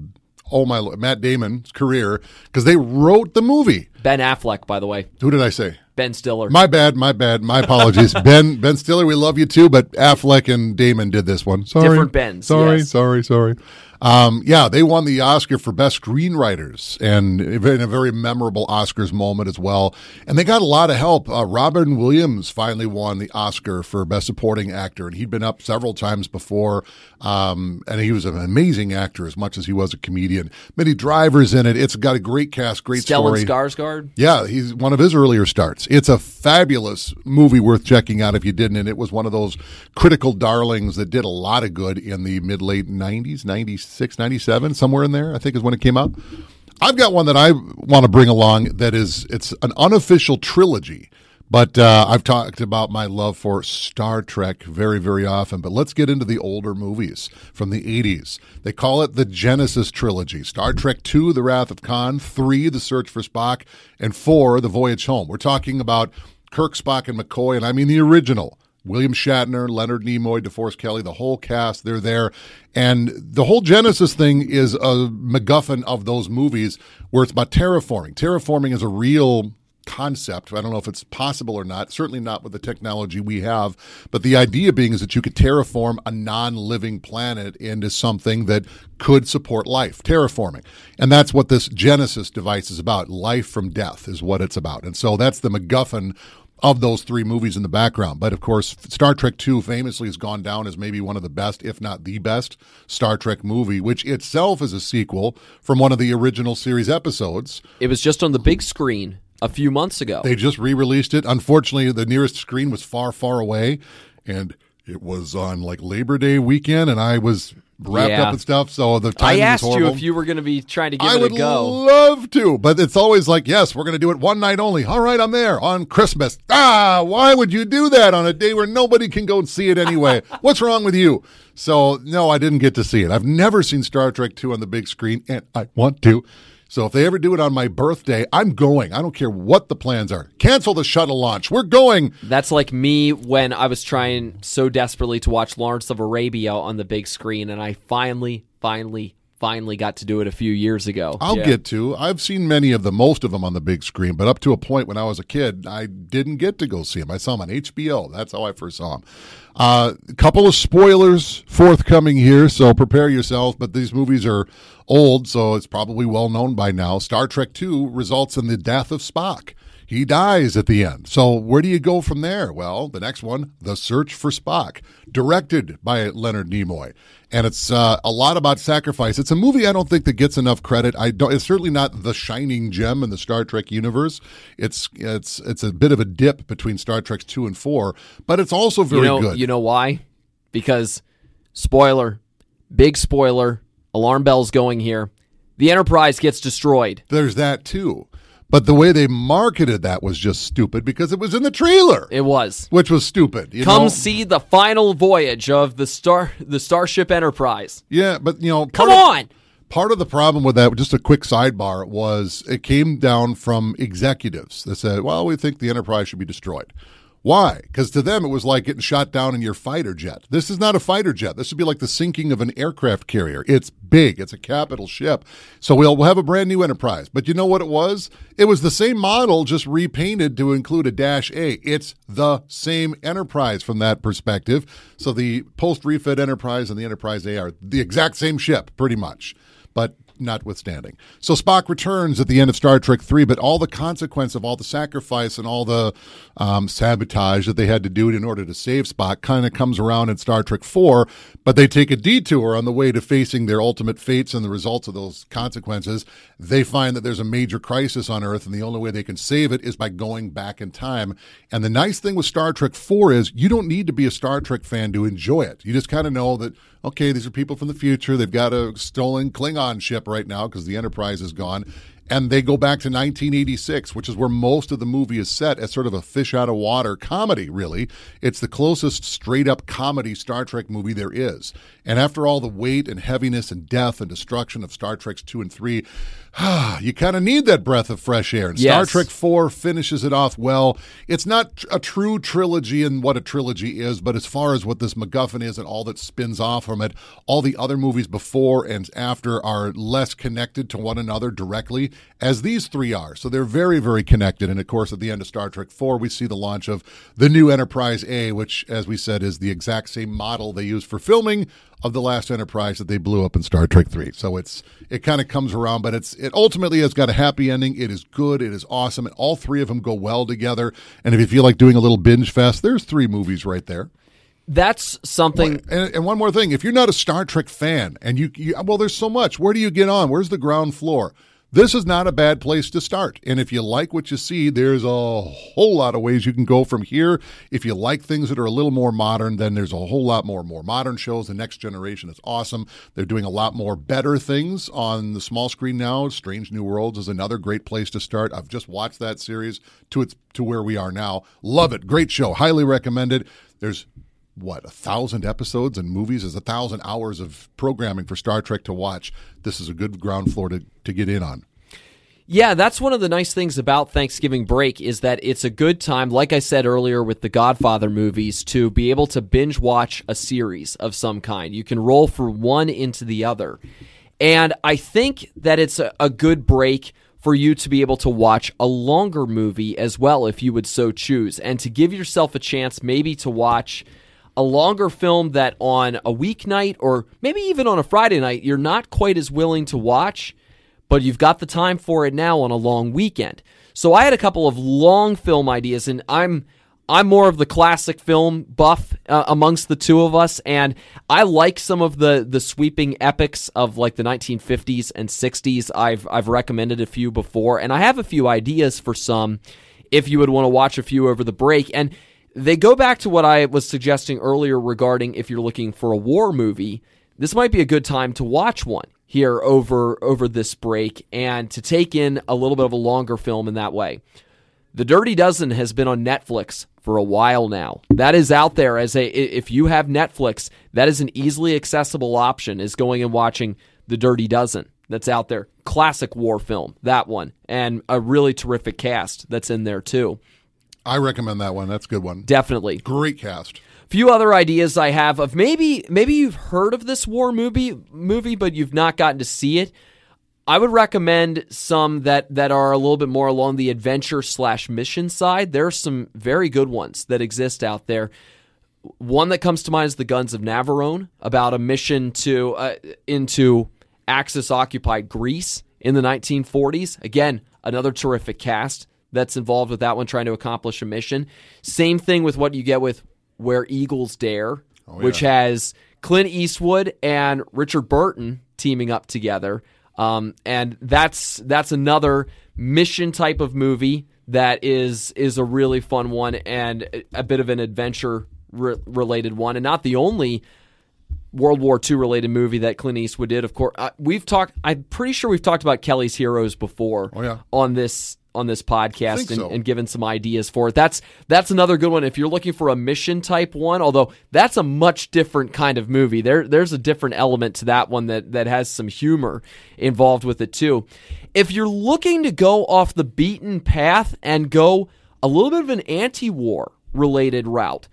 oh my Matt Damon's career because they wrote the movie. Ben Affleck, by the way. Who did I say? Ben Stiller. My bad, my bad, my apologies. [laughs] ben Ben Stiller, we love you too, but Affleck and Damon did this one. Sorry, Different Bens, Sorry, yes. sorry, sorry. Um, yeah, they won the Oscar for best screenwriters, and in a very memorable Oscars moment as well. And they got a lot of help. Uh, Robin Williams finally won the Oscar for best supporting actor, and he'd been up several times before. Um, and he was an amazing actor as much as he was a comedian. Minnie Driver's in it. It's got a great cast, great Stellan story. Skarsgård. Yeah, he's one of his earlier starts. It's a fabulous movie worth checking out if you didn't. And it was one of those critical darlings that did a lot of good in the mid late 90s, 96, 97, somewhere in there, I think is when it came out. I've got one that I want to bring along that is it's an unofficial trilogy. But uh, I've talked about my love for Star Trek very, very often. But let's get into the older movies from the 80s. They call it the Genesis trilogy Star Trek II, The Wrath of Khan, 3, The Search for Spock, and 4, The Voyage Home. We're talking about Kirk, Spock, and McCoy, and I mean the original. William Shatner, Leonard Nimoy, DeForest Kelley, the whole cast, they're there. And the whole Genesis thing is a MacGuffin of those movies where it's about terraforming. Terraforming is a real concept. I don't know if it's possible or not. Certainly not with the technology we have. But the idea being is that you could terraform a non living planet into something that could support life, terraforming. And that's what this Genesis device is about. Life from death is what it's about. And so that's the MacGuffin of those three movies in the background. But of course, Star Trek II famously has gone down as maybe one of the best, if not the best, Star Trek movie, which itself is a sequel from one of the original series episodes. It was just on the big screen a few months ago. They just re released it. Unfortunately, the nearest screen was far, far away. And it was on like Labor Day weekend, and I was wrapped Yeah. up and stuff. So the I asked was you if you were going to be trying to give I it would a go. love to, but it's always like, yes, we're going to do it one night only. All right, I'm there on Christmas. Ah, why would you do that on a day where nobody can go and see it anyway? [laughs] What's wrong with you? So, no, I didn't get to see it. I've never seen Star Trek 2 on the big screen, and I want to. So, if they ever do it on my birthday, I'm going. I don't care what the plans are. Cancel the shuttle launch. We're going. That's like me when I was trying so desperately to watch Lawrence of Arabia on the big screen, and I finally, finally, finally got to do it a few years ago. I'll Yeah. get to. I've seen many of them, most of them on the big screen, but up to a point when I was a kid, I didn't get to go see them. I saw them on HBO. That's how I first saw them. Uh, a couple of spoilers forthcoming here, so prepare yourselves. But these movies are old, so it's probably well known by now. Star Trek II results in the death of Spock. He dies at the end. So where do you go from there? Well, the next one, The Search for Spock, directed by Leonard Nimoy, and it's uh, a lot about sacrifice. It's a movie I don't think that gets enough credit. I don't. It's certainly not the shining gem in the Star Trek universe. It's it's it's a bit of a dip between Star Trek two and four, but it's also very you know, good. You know why? Because, spoiler, big spoiler, alarm bells going here. The Enterprise gets destroyed. There's that too. But the way they marketed that was just stupid because it was in the trailer, It was. which was stupid. You Come know? see the final voyage of the star, the Starship Enterprise. Yeah, but you know, Come of- on. Part of the problem with that, just a quick sidebar, was it came down from executives that said, well, we think the Enterprise should be destroyed. Why? Because to them, it was like getting shot down in your fighter jet. This is not a fighter jet. This would be like the sinking of an aircraft carrier. It's big, it's a capital ship. So we'll, we'll have a brand new Enterprise. But you know what it was? It was the same model, just repainted to include a Dash A. It's the same Enterprise from that perspective. So the post refit Enterprise and the Enterprise A are the exact same ship, pretty much. Notwithstanding. So Spock returns at the end of Star Trek 3, but all the consequence of all the sacrifice and all the um, sabotage that they had to do in order to save Spock kind of comes around in Star Trek 4, but they take a detour on the way to facing their ultimate fates and the results of those consequences. They find that there's a major crisis on Earth, and the only way they can save it is by going back in time. And the nice thing with Star Trek 4 is you don't need to be a Star Trek fan to enjoy it. You just kind of know that, okay, these are people from the future. They've got a stolen Klingon ship right now because the Enterprise is gone. and they go back to 1986, which is where most of the movie is set as sort of a fish out of water comedy, really. It's the closest straight up comedy Star Trek movie there is. And after all the weight and heaviness and death and destruction of Star Treks 2 and 3, [sighs] you kind of need that breath of fresh air. And Star Trek 4 finishes it off well. It's not a true trilogy in what a trilogy is, but as far as what this MacGuffin is and all that spins off from it, all the other movies before and after are less connected to one another directly as these three are. So they're very, very connected. And of course, at the end of Star Trek 4, we see the launch of the new Enterprise A, which, as we said, is the exact same model they used for filming of the last Enterprise that they blew up in Star Trek 3. So it's it kind of comes around, but it's it ultimately has got a happy ending. It is good, it is awesome, and all three of them go well together. And if you feel like doing a little binge fest, there's three movies right there. That's something. And, and one more thing, if you're not a Star Trek fan and you, you well there's so much, where do you get on? Where's the ground floor? This is not a bad place to start. And if you like what you see, there's a whole lot of ways you can go from here. If you like things that are a little more modern, then there's a whole lot more more modern shows. The next generation is awesome. They're doing a lot more better things on the small screen now. Strange New Worlds is another great place to start. I've just watched that series to its to where we are now. Love it. Great show. Highly recommended. There's what a thousand episodes and movies is a thousand hours of programming for Star Trek to watch. This is a good ground floor to, to get in on. Yeah, that's one of the nice things about Thanksgiving break is that it's a good time, like I said earlier with the Godfather movies, to be able to binge watch a series of some kind. You can roll from one into the other. And I think that it's a, a good break for you to be able to watch a longer movie as well, if you would so choose, and to give yourself a chance maybe to watch a longer film that on a weeknight or maybe even on a Friday night you're not quite as willing to watch, but you've got the time for it now on a long weekend. So I had a couple of long film ideas, and I'm I'm more of the classic film buff uh, amongst the two of us, and I like some of the the sweeping epics of like the 1950s and 60s. I've I've recommended a few before, and I have a few ideas for some if you would want to watch a few over the break. And they go back to what I was suggesting earlier regarding if you're looking for a war movie, this might be a good time to watch one here over over this break and to take in a little bit of a longer film in that way. The Dirty Dozen has been on Netflix for a while now. That is out there as a if you have Netflix, that is an easily accessible option is going and watching The Dirty Dozen. That's out there. Classic war film, that one. And a really terrific cast that's in there too. I recommend that one. That's a good one. Definitely. Great cast. few other ideas I have of maybe maybe you've heard of this war movie movie but you've not gotten to see it. I would recommend some that that are a little bit more along the adventure slash mission side. There are some very good ones that exist out there. One that comes to mind is the Guns of Navarone, about a mission to uh, into Axis occupied Greece in the 1940s. Again, another terrific cast that's involved with that one trying to accomplish a mission. Same thing with what you get with Where Eagles Dare, which has Clint Eastwood and Richard Burton teaming up together. Um, and that's that's another mission type of movie that is is a really fun one and a bit of an adventure re- related one, and not the only World War II related movie that Clint Eastwood did. Of course, uh, we've talked. I'm pretty sure we've talked about Kelly's Heroes before. Oh, yeah. on this on this podcast and, so. and given some ideas for it. That's that's another good one if you're looking for a mission type one. Although that's a much different kind of movie. There there's a different element to that one that that has some humor involved with it too. If you're looking to go off the beaten path and go a little bit of an anti-war related route,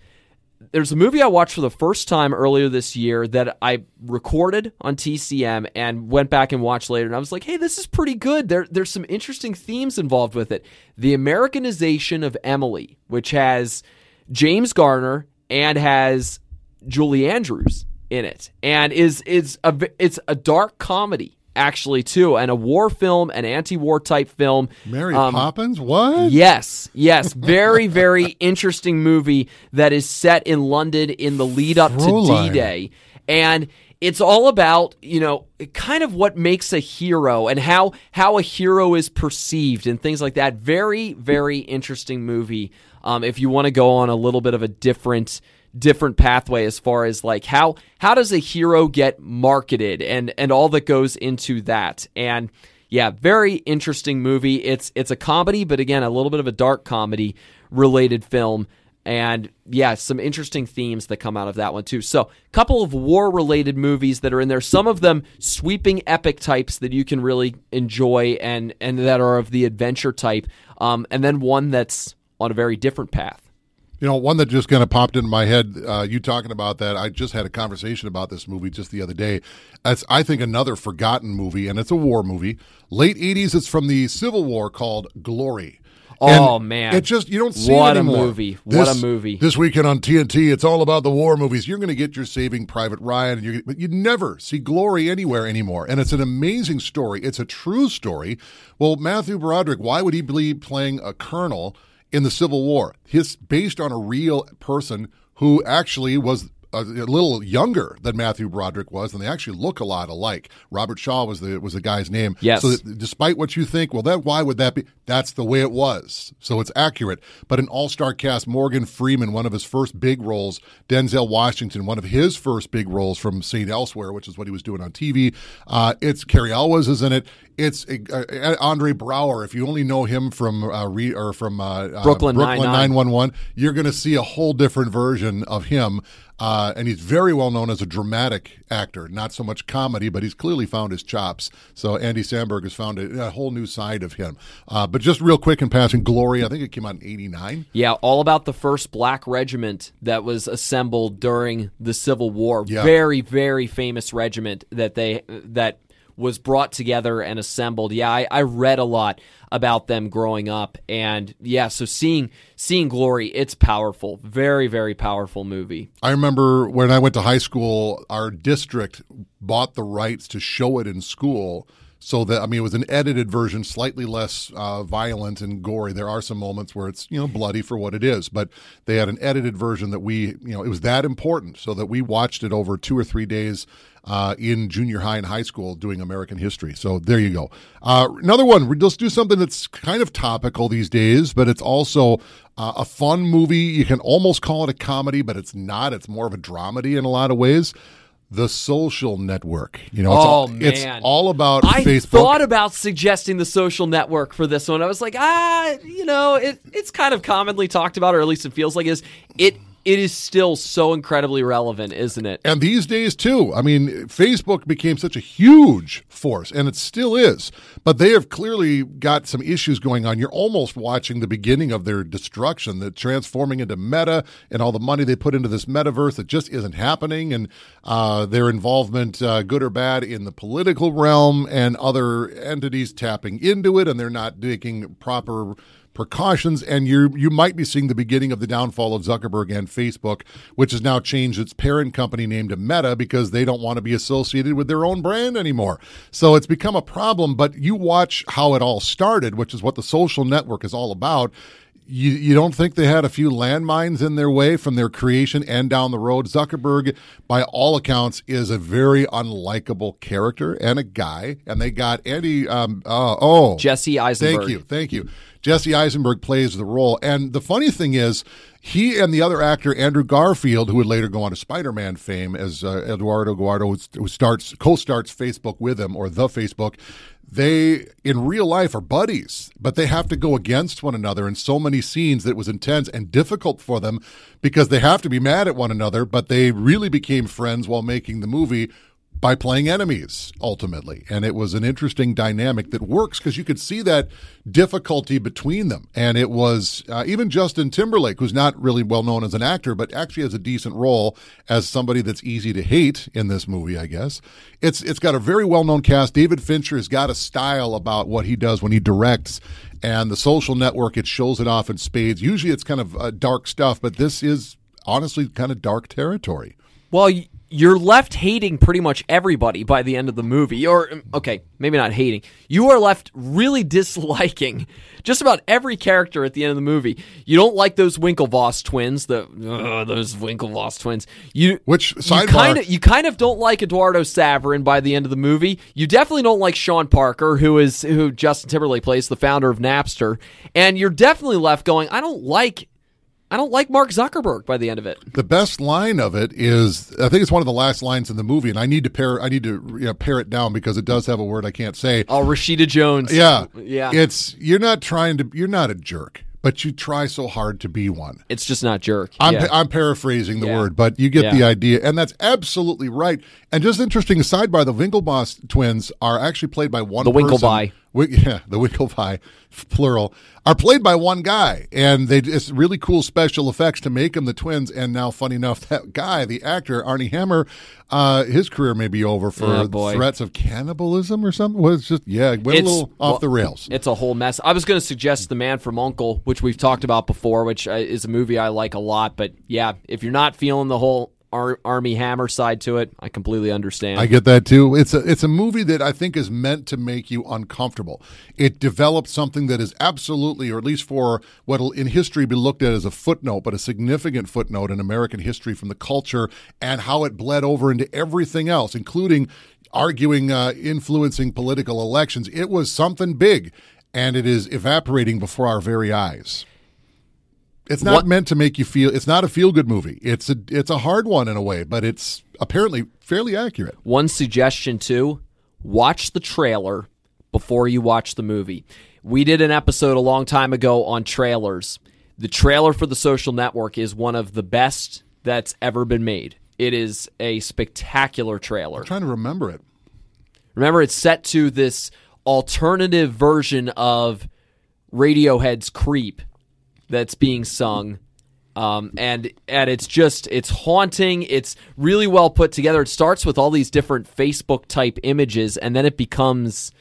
there's a movie I watched for the first time earlier this year that I recorded on TCM and went back and watched later, and I was like, "Hey, this is pretty good." There, there's some interesting themes involved with it. The Americanization of Emily, which has James Garner and has Julie Andrews in it, and is is a it's a dark comedy actually too, and a war film, an anti-war type film. Mary Um, Poppins? What? Yes, yes, [laughs] very, very interesting movie that is set in London in the lead up to D Day, and it's all about you know kind of what makes a hero and how how a hero is perceived and things like that. Very, very interesting movie. Um, if you want to go on a little bit of a different different pathway as far as like how how does a hero get marketed and and all that goes into that and yeah, very interesting movie. It's it's a comedy, but again, a little bit of a dark comedy related film. And yeah, some interesting themes that come out of that one too. So, a couple of war related movies that are in there. Some of them sweeping epic types that you can really enjoy and and that are of the adventure type. Um, and then one that's on a very different path. You know, one that just kind of popped into my head, uh, you talking about that, I just had a conversation about this movie just the other day. It's, I think, another forgotten movie, and it's a war movie. Late 80s, it's from the Civil War called Glory. Oh man, it just you don't see what it anymore. a movie! What This- a movie! This weekend on TNT, it's all about the war movies. You're going to get your Saving Private Ryan, and you're, but you never see Glory anywhere anymore. And it's an amazing story. It's a true story. Well, Matthew Broderick, why would he be playing a colonel in the Civil War? He's based on a real person who actually was a, little younger than Matthew Broderick was, and they actually look a lot alike. Robert Shaw was the was the guy's name. Yes. So despite what you think, well, that why would that be? That's the way it was. So it's accurate. But an all-star cast: Morgan Freeman, one of his first big roles; Denzel Washington, one of his first big roles from Saint Elsewhere, which is what he was doing on TV. Uh, it's Cary Elwes is in it. It's uh, uh, Andre Braugher. If you only know him from uh, re, or from uh, uh, Brooklyn Brooklyn Nine-Nine, you're going to see a whole different version of him. Uh, and he's very well known as a dramatic actor, not so much comedy, but he's clearly found his chops. So Andy Samberg has found a, a whole new side of him. Uh, but just real quick in passing, Glory, I think it came out in 89. Yeah, all about the first black regiment that was assembled during the Civil War. Yeah. Very, very famous regiment that they that was brought together and assembled. Yeah, I, I read a lot about them growing up, and yeah, so seeing seeing Glory, it's powerful. Very, very powerful movie. I remember when I went to high school, our district bought the rights to show it in school. So that I mean, it was an edited version, slightly less uh, violent and gory. There are some moments where it's you know bloody for what it is, but they had an edited version that we you know it was that important, so that we watched it over two or three days uh, in junior high and high school doing American history. So there you go. Uh, another one. Let's do something that's kind of topical these days, but it's also uh, a fun movie. You can almost call it a comedy, but it's not. It's more of a dramedy in a lot of ways. The Social Network. You know, it's, Oh, all, it's all about I Facebook. thought about suggesting the social network for this one. I was like, ah, you know, it, it's kind of commonly talked about, or at least it feels like it is. It it is still so incredibly relevant, isn't it? And these days, too. I mean, Facebook became such a huge force, and it still is. But they have clearly got some issues going on. You're almost watching the beginning of their destruction, the transforming into meta and all the money they put into this metaverse that just isn't happening, and uh, their involvement, uh, good or bad, in the political realm and other entities tapping into it, and they're not taking proper precautions, and you you might be seeing the beginning of the downfall of Zuckerberg and Facebook, which has now changed its parent company name to Meta because they don't want to be associated with their own brand anymore. So it's become a problem. But you watch how it all started, which is what the social network is all about. You, you don't think they had a few landmines in their way from their creation and down the road? Zuckerberg, by all accounts, is a very unlikable character and a guy. And they got Andy, um, uh, oh, Jesse Eisenberg. Thank you. Thank you. Jesse Eisenberg plays the role. And the funny thing is, he and the other actor, Andrew Garfield, who would later go on to Spider Man fame as uh, Eduardo Guardo, who- starts co starts Facebook with him, or the Facebook, they in real life are buddies, but they have to go against one another in so many scenes that it was intense and difficult for them because they have to be mad at one another, but they really became friends while making the movie by playing enemies ultimately. And it was an interesting dynamic that works because you could see that difficulty between them. And it was uh, even justin timberlake who's not really well known as an actor but actually has a decent role as somebody that's easy to hate in this movie i guess. It's it's got a very well known cast. David fincher has got a style about what he does when he directs and the social network it shows it off in spades. Usually it's kind of uh, dark stuff but this is honestly kind of dark territory. Well, y- you're left hating pretty much everybody by the end of the movie. Or, okay, maybe not hating. You are left really [laughs] disliking just about every character at the end of the movie. You don't like those Winklevoss twins, the ugh, those Winklevoss twins. You Which, you kind of you kind of don't like Eduardo Saverin by the end of the movie. You definitely don't like Sean Parker, who is who Justin Timberlake plays, the founder of Napster, and you're definitely left going, I don't like I don't like Mark Zuckerberg by the end of it. The best line of it is, I think it's one of the last lines in the movie, and I need to pare, I need to you know, pare it down because it does have a word I can't say. Oh, Rashida Jones. Yeah, Yeah. It's you're not trying to, you're not a jerk, but you try so hard to be one. It's just not jerk. I'm, yeah. I'm paraphrasing the Yeah. word, but you get Yeah. the idea, and that's absolutely right. And just interesting sidebar: the Winklevoss twins are actually played by one. The person. Wi- [laughs] yeah, the Winklevi, plural, are played by one guy, and they it's really cool special effects to make them the twins. And now, funny enough, that guy, the actor Armie Hammer, uh, his career may be over for Oh, threats of cannibalism or something. Was just yeah, went It's- a little off well, the rails. It's a whole mess. I was going to suggest The Man from Uncle, which we've talked about before, which uh, is a movie I like a lot. But yeah, if you're not feeling the whole Ar- Armie Hammer side to it, I completely understand. I get that too. It's a it's a movie that I think is meant to make you uncomfortable. It develops something that is absolutely, or at least for what will in history be looked at as a footnote, but a significant footnote in American history from the culture and how it bled over into everything else, including arguing, uh, influencing political elections. It was something big, and it is evaporating before our very eyes. It's not What- meant to make you feel. It's not a feel good movie. It's a it's a hard one in a way, but it's apparently fairly accurate. One suggestion too: watch the trailer before you watch the movie. We did an episode a long time ago on trailers. The trailer for the Social Network is one of the best that's ever been made. It is a spectacular trailer. I'm trying to remember it. Remember, it's set to this alternative version of Radiohead's "Creep" that's being sung, um, and and it's just it's haunting. It's really well put together. It starts with all these different Facebook type images, and then it becomes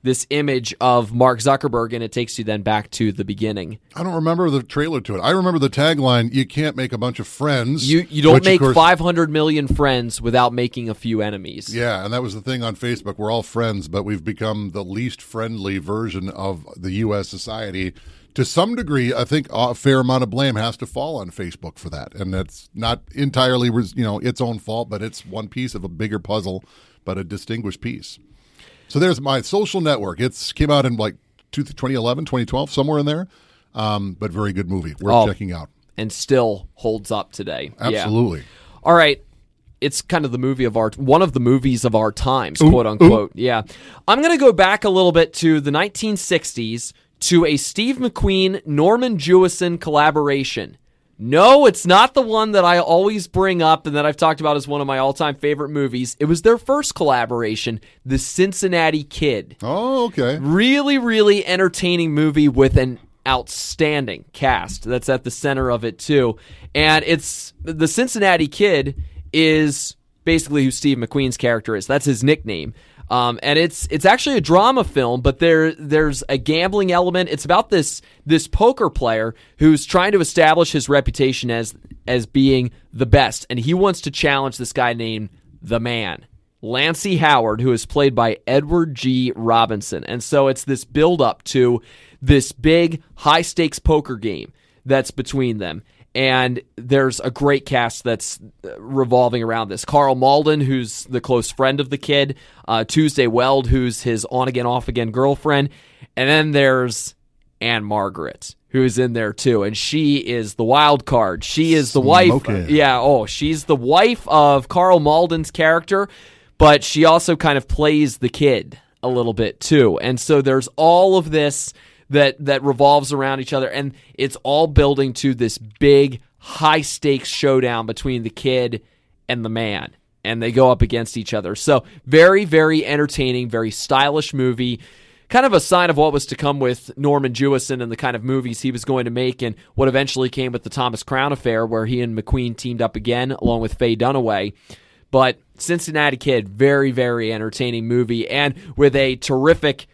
this image of Mark Zuckerberg, and it takes you then back to the beginning. I don't remember the trailer to it. I remember the tagline: "You can't make a bunch of friends. You you don't which, make course- 500 million friends without making a few enemies. Yeah, and that was the thing on Facebook. We're all friends, but we've become the least friendly version of the U.S. society. To some degree, I think a fair amount of blame has to fall on Facebook for that, and that's not entirely, you know, its own fault, but it's one piece of a bigger puzzle, but a distinguished piece. So there's my social network. It's came out in like two- 2011, 2012, somewhere in there, um, but very good movie, worth Oh. checking out. and still holds up today. Yeah. Absolutely. All right. It's kind of the movie of our one of the movies of our times, quote unquote. Yeah. I'm going to go back a little bit to the 1960s to a Steve McQueen Norman Jewison collaboration. No, it's not the one that I always bring up and that I've talked about as one of my all-time favorite movies. It was their first collaboration, The Cincinnati Kid Oh, okay. really really entertaining movie with an outstanding cast that's at the center of it too and it's the cincinnati kid is basically who steve mcqueen's character is that's his nickname um, and it's it's actually a drama film, but there there's a gambling element. It's about this this poker player who's trying to establish his reputation as as being the best, and he wants to challenge this guy named the Man. Lancey Howard, who is played by Edward G. Robinson. And so it's this build up to this big high stakes poker game that's between them. And there's a great cast that's uh, revolving around this. Karl Malden, who's the close friend of the kid, uh, Tuesday Weld, who's his on again, off again girlfriend. And then there's Ann-Margret, who is in there too. And she is the wild card. She is the wife. Yeah, oh, she's the wife of Karl Malden's character, but she also kind of plays the kid a little bit too. And so there's all of this that that revolves around each other and it's all building to this big high stakes showdown between the kid and the man and they go up against each other. So very very entertaining, very stylish movie. Kind of a sign of what was to come with Norman Jewison and the kind of movies he was going to make, and what eventually came with the Thomas Crown affair, where he and McQueen teamed up again, along with Faye Dunaway. But Cincinnati Kid, very, very entertaining movie, and with a terrific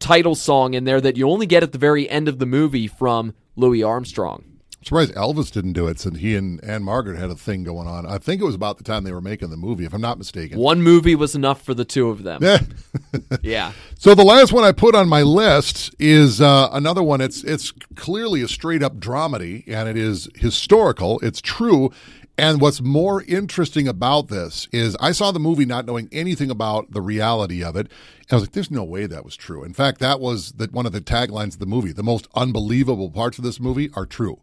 title song in there that you only get at the very end of the movie from Louis Armstrong. I'm surprised Elvis didn't do it since he and Ann-Margret had a thing going on. I think it was about the time they were making the movie, if I'm not mistaken. One movie was enough for the two of them. Yeah. [laughs] Yeah. So the last one I put on my list is uh, another one. It's it's clearly a straight up dramedy, and it is historical. It's true. And what's more interesting about this is I saw the movie not knowing anything about the reality of it. And I was like, there's no way that was true. In fact, that was the, one of the taglines of the movie. The most unbelievable parts of this movie are true.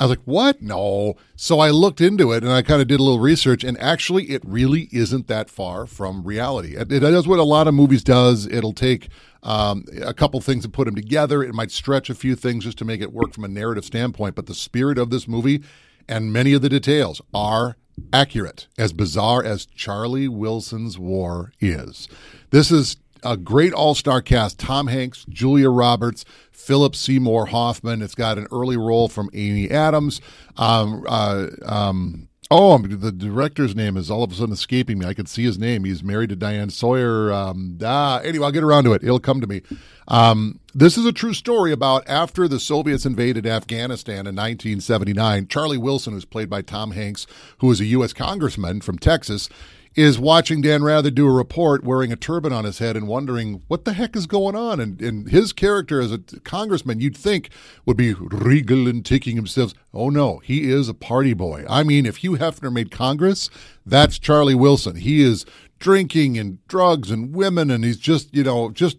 I was like, what? No. So I looked into it and I kind of did a little research, and actually, it really isn't that far from reality. It, it does what a lot of movies does. It'll take um, a couple things to put them together. It might stretch a few things just to make it work from a narrative standpoint. But the spirit of this movie and many of the details are accurate, as bizarre as Charlie Wilson's War is. This is a great all star cast Tom Hanks, Julia Roberts, Philip Seymour Hoffman. It's got an early role from Amy Adams. Um, uh, um, oh, the director's name is all of a sudden escaping me. I can see his name. He's married to Diane Sawyer. Um, ah, anyway, I'll get around to it. It'll come to me. Um, this is a true story about after the Soviets invaded Afghanistan in 1979. Charlie Wilson, who's played by Tom Hanks, who is a U.S. congressman from Texas, is watching Dan Rather do a report wearing a turban on his head and wondering what the heck is going on. And, and his character as a congressman, you'd think, would be regal and taking himself. Oh, no, he is a party boy. I mean, if Hugh Hefner made Congress, that's Charlie Wilson. He is drinking and drugs and women, and he's just, you know, just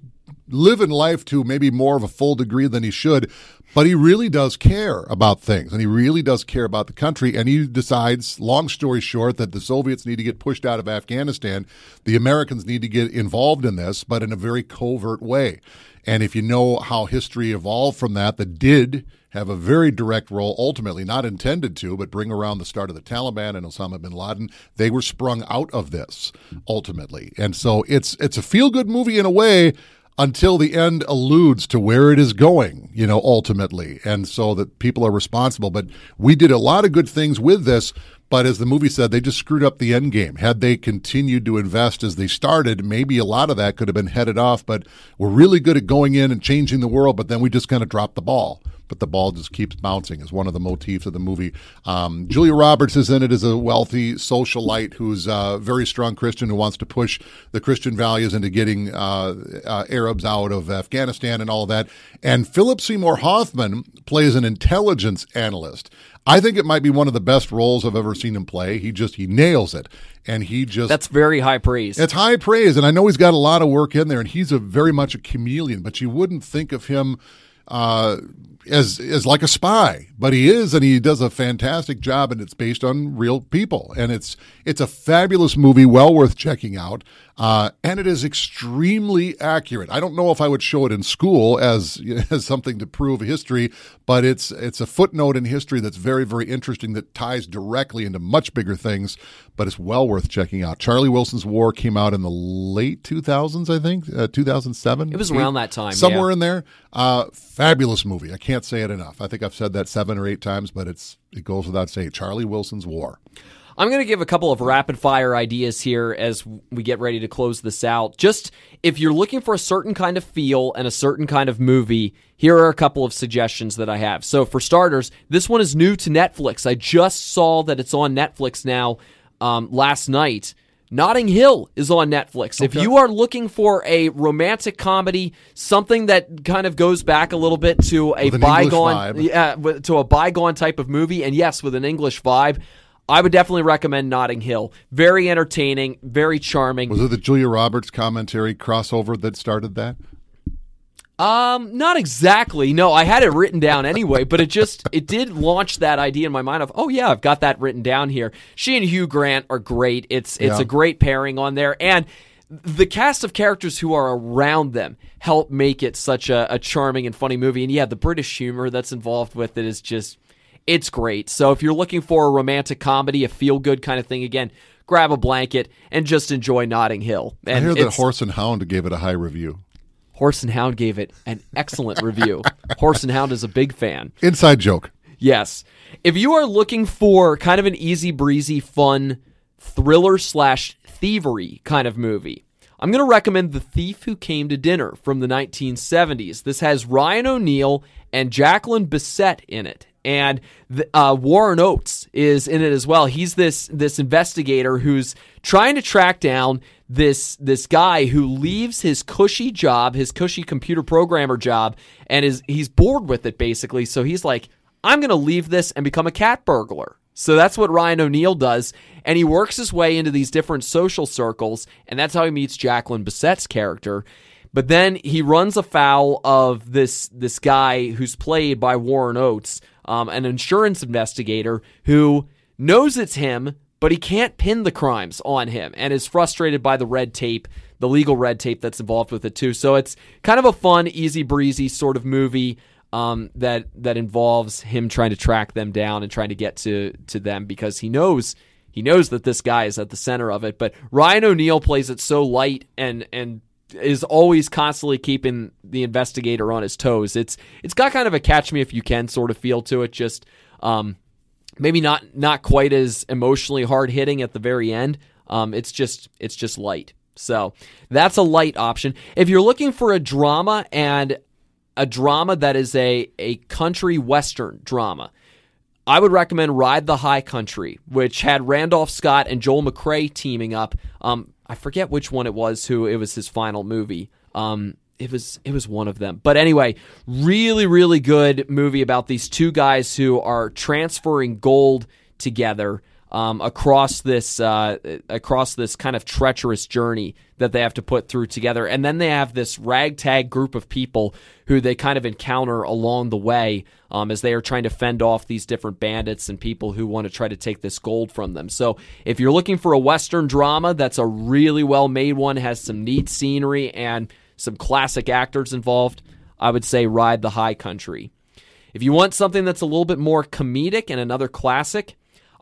living life to maybe more of a full degree than he should. But he really does care about things and he really does care about the country. And he decides, long story short, that the Soviets need to get pushed out of Afghanistan. The Americans need to get involved in this, but in a very covert way. And if you know how history evolved from that, that did have a very direct role, ultimately, not intended to, but bring around the start of the Taliban and Osama bin Laden. They were sprung out of this ultimately. And so it's it's a feel good movie in a way, until the end alludes to where it is going, you know, ultimately. And so that people are responsible. But we did a lot of good things with this. But as the movie said, they just screwed up the end game. Had they continued to invest as they started, maybe a lot of that could have been headed off. But we're really good at going in and changing the world, but then we just kind of dropped the ball but the ball just keeps bouncing is one of the motifs of the movie. Um, Julia Roberts is in it as a wealthy socialite who's a very strong Christian who wants to push the Christian values into getting uh, uh, Arabs out of Afghanistan and all that. And Philip Seymour Hoffman plays an intelligence analyst. I think it might be one of the best roles I've ever seen him play. He just he nails it, and he just that's very high praise. It's high praise, and I know he's got a lot of work in there, and he's a very much a chameleon. But you wouldn't think of him uh, as as like a spy, but he is, and he does a fantastic job, and it's based on real people, and it's it's a fabulous movie, well worth checking out, uh, and it is extremely accurate. I don't know if I would show it in school as [laughs] as something to prove history, but it's it's a footnote in history that's very very interesting that ties directly into much bigger things, but it's well worth checking out. Charlie Wilson's War came out in the late 2000s, I think, uh, 2007. It was around that time, somewhere yeah. in there. Uh, fabulous movie. I can't say it enough. I think I've said that seven or eight times, but it's it goes without saying. Charlie Wilson's War. I'm going to give a couple of rapid fire ideas here as we get ready to close this out. Just if you're looking for a certain kind of feel and a certain kind of movie, here are a couple of suggestions that I have. So, for starters, this one is new to Netflix. I just saw that it's on Netflix now um, last night. Notting Hill is on Netflix. Okay. If you are looking for a romantic comedy, something that kind of goes back a little bit to a bygone, yeah, to a bygone type of movie, and yes, with an English vibe, I would definitely recommend Notting Hill. Very entertaining, very charming. Was it the Julia Roberts commentary crossover that started that? Um, not exactly. No, I had it written down anyway, but it just it did launch that idea in my mind of, oh yeah, I've got that written down here. She and Hugh Grant are great. It's it's yeah. a great pairing on there, and the cast of characters who are around them help make it such a, a charming and funny movie. And yeah, the British humor that's involved with it is just it's great. So if you're looking for a romantic comedy, a feel good kind of thing, again, grab a blanket and just enjoy Notting Hill. And I hear that Horse and Hound gave it a high review. Horse and Hound gave it an excellent review. [laughs] Horse and Hound is a big fan. Inside joke. Yes. If you are looking for kind of an easy breezy, fun thriller slash thievery kind of movie, I'm going to recommend The Thief Who Came to Dinner from the 1970s. This has Ryan O'Neal and Jacqueline Bisset in it and the, uh, Warren Oates is in it as well. He's this this investigator who's trying to track down this this guy who leaves his cushy job, his cushy computer programmer job, and is he's bored with it basically. So he's like, I'm going to leave this and become a cat burglar. So that's what Ryan O'Neal does, and he works his way into these different social circles, and that's how he meets Jacqueline Bisset's character. But then he runs afoul of this this guy who's played by Warren Oates, um, an insurance investigator who knows it's him, but he can't pin the crimes on him and is frustrated by the red tape, the legal red tape that's involved with it too. So it's kind of a fun, easy breezy sort of movie um, that that involves him trying to track them down and trying to get to to them because he knows he knows that this guy is at the center of it. But Ryan O'Neal plays it so light and and is always constantly keeping the investigator on his toes. It's it's got kind of a catch me if you can sort of feel to it. Just um, maybe not not quite as emotionally hard hitting at the very end. Um, it's just it's just light. So that's a light option. If you're looking for a drama and a drama that is a a country western drama. I would recommend Ride the High Country, which had Randolph Scott and Joel McCrea teaming up. Um, I forget which one it was. Who it was his final movie. Um, it was it was one of them. But anyway, really really good movie about these two guys who are transferring gold together um, across this uh, across this kind of treacherous journey that they have to put through together, and then they have this ragtag group of people who they kind of encounter along the way um, as they are trying to fend off these different bandits and people who want to try to take this gold from them. So, if you're looking for a western drama that's a really well made one, has some neat scenery and some classic actors involved, I would say Ride the High Country. If you want something that's a little bit more comedic and another classic,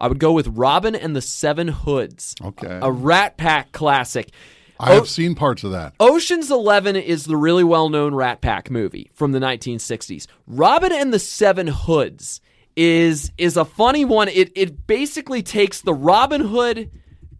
I would go with Robin and the Seven Hoods. Okay. A Rat Pack classic. I have seen parts of that. Ocean's 11 is the really well-known Rat Pack movie from the 1960s. Robin and the Seven Hoods is is a funny one. It it basically takes the Robin Hood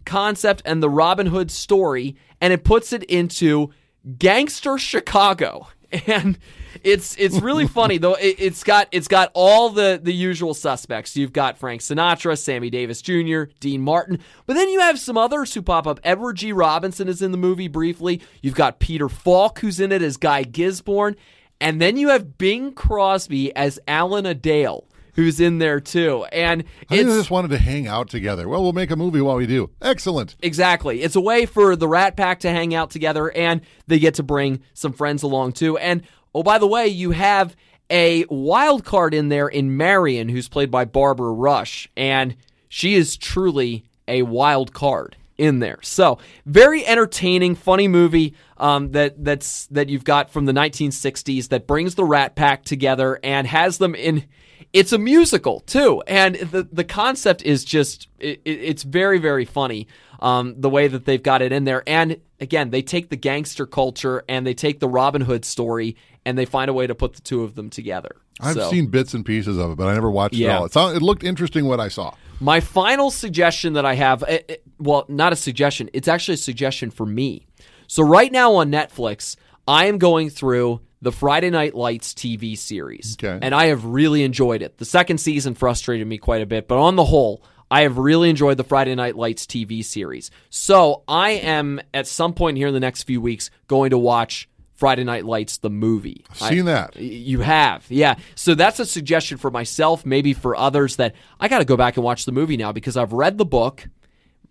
concept and the Robin Hood story and it puts it into gangster Chicago. [laughs] And it's it's really funny though. It, it's got it's got all the the usual suspects. You've got Frank Sinatra, Sammy Davis Jr., Dean Martin, but then you have some others who pop up. Edward G. Robinson is in the movie briefly. You've got Peter Falk who's in it as Guy Gisborne, and then you have Bing Crosby as Alan Adale who's in there too. And I just wanted to hang out together. Well, we'll make a movie while we do. Excellent. Exactly. It's a way for the Rat Pack to hang out together and they get to bring some friends along too. And oh, by the way, you have a wild card in there in Marion, who's played by Barbara Rush, and she is truly a wild card in there. So very entertaining, funny movie um, that that's that you've got from the 1960s that brings the Rat Pack together and has them in. It's a musical too, and the the concept is just it, it's very very funny. Um, the way that they've got it in there, and again, they take the gangster culture and they take the Robin Hood story and they find a way to put the two of them together. I've So- seen bits and pieces of it, but I never watched Yeah. it all. It, it looked interesting what I saw. My final suggestion that I have, eh, eh, well, not a suggestion, it's actually a suggestion for me. So, right now on Netflix, I am going through the Friday Night Lights TV series. Okay. And I have really enjoyed it. The second season frustrated me quite a bit, but on the whole, I have really enjoyed the Friday Night Lights TV series. So, I am at some point here in the next few weeks going to watch Friday Night Lights, the movie. I've seen that. You have, yeah. So that's a suggestion for myself, maybe for others that I got to go back and watch the movie now because I've read the book,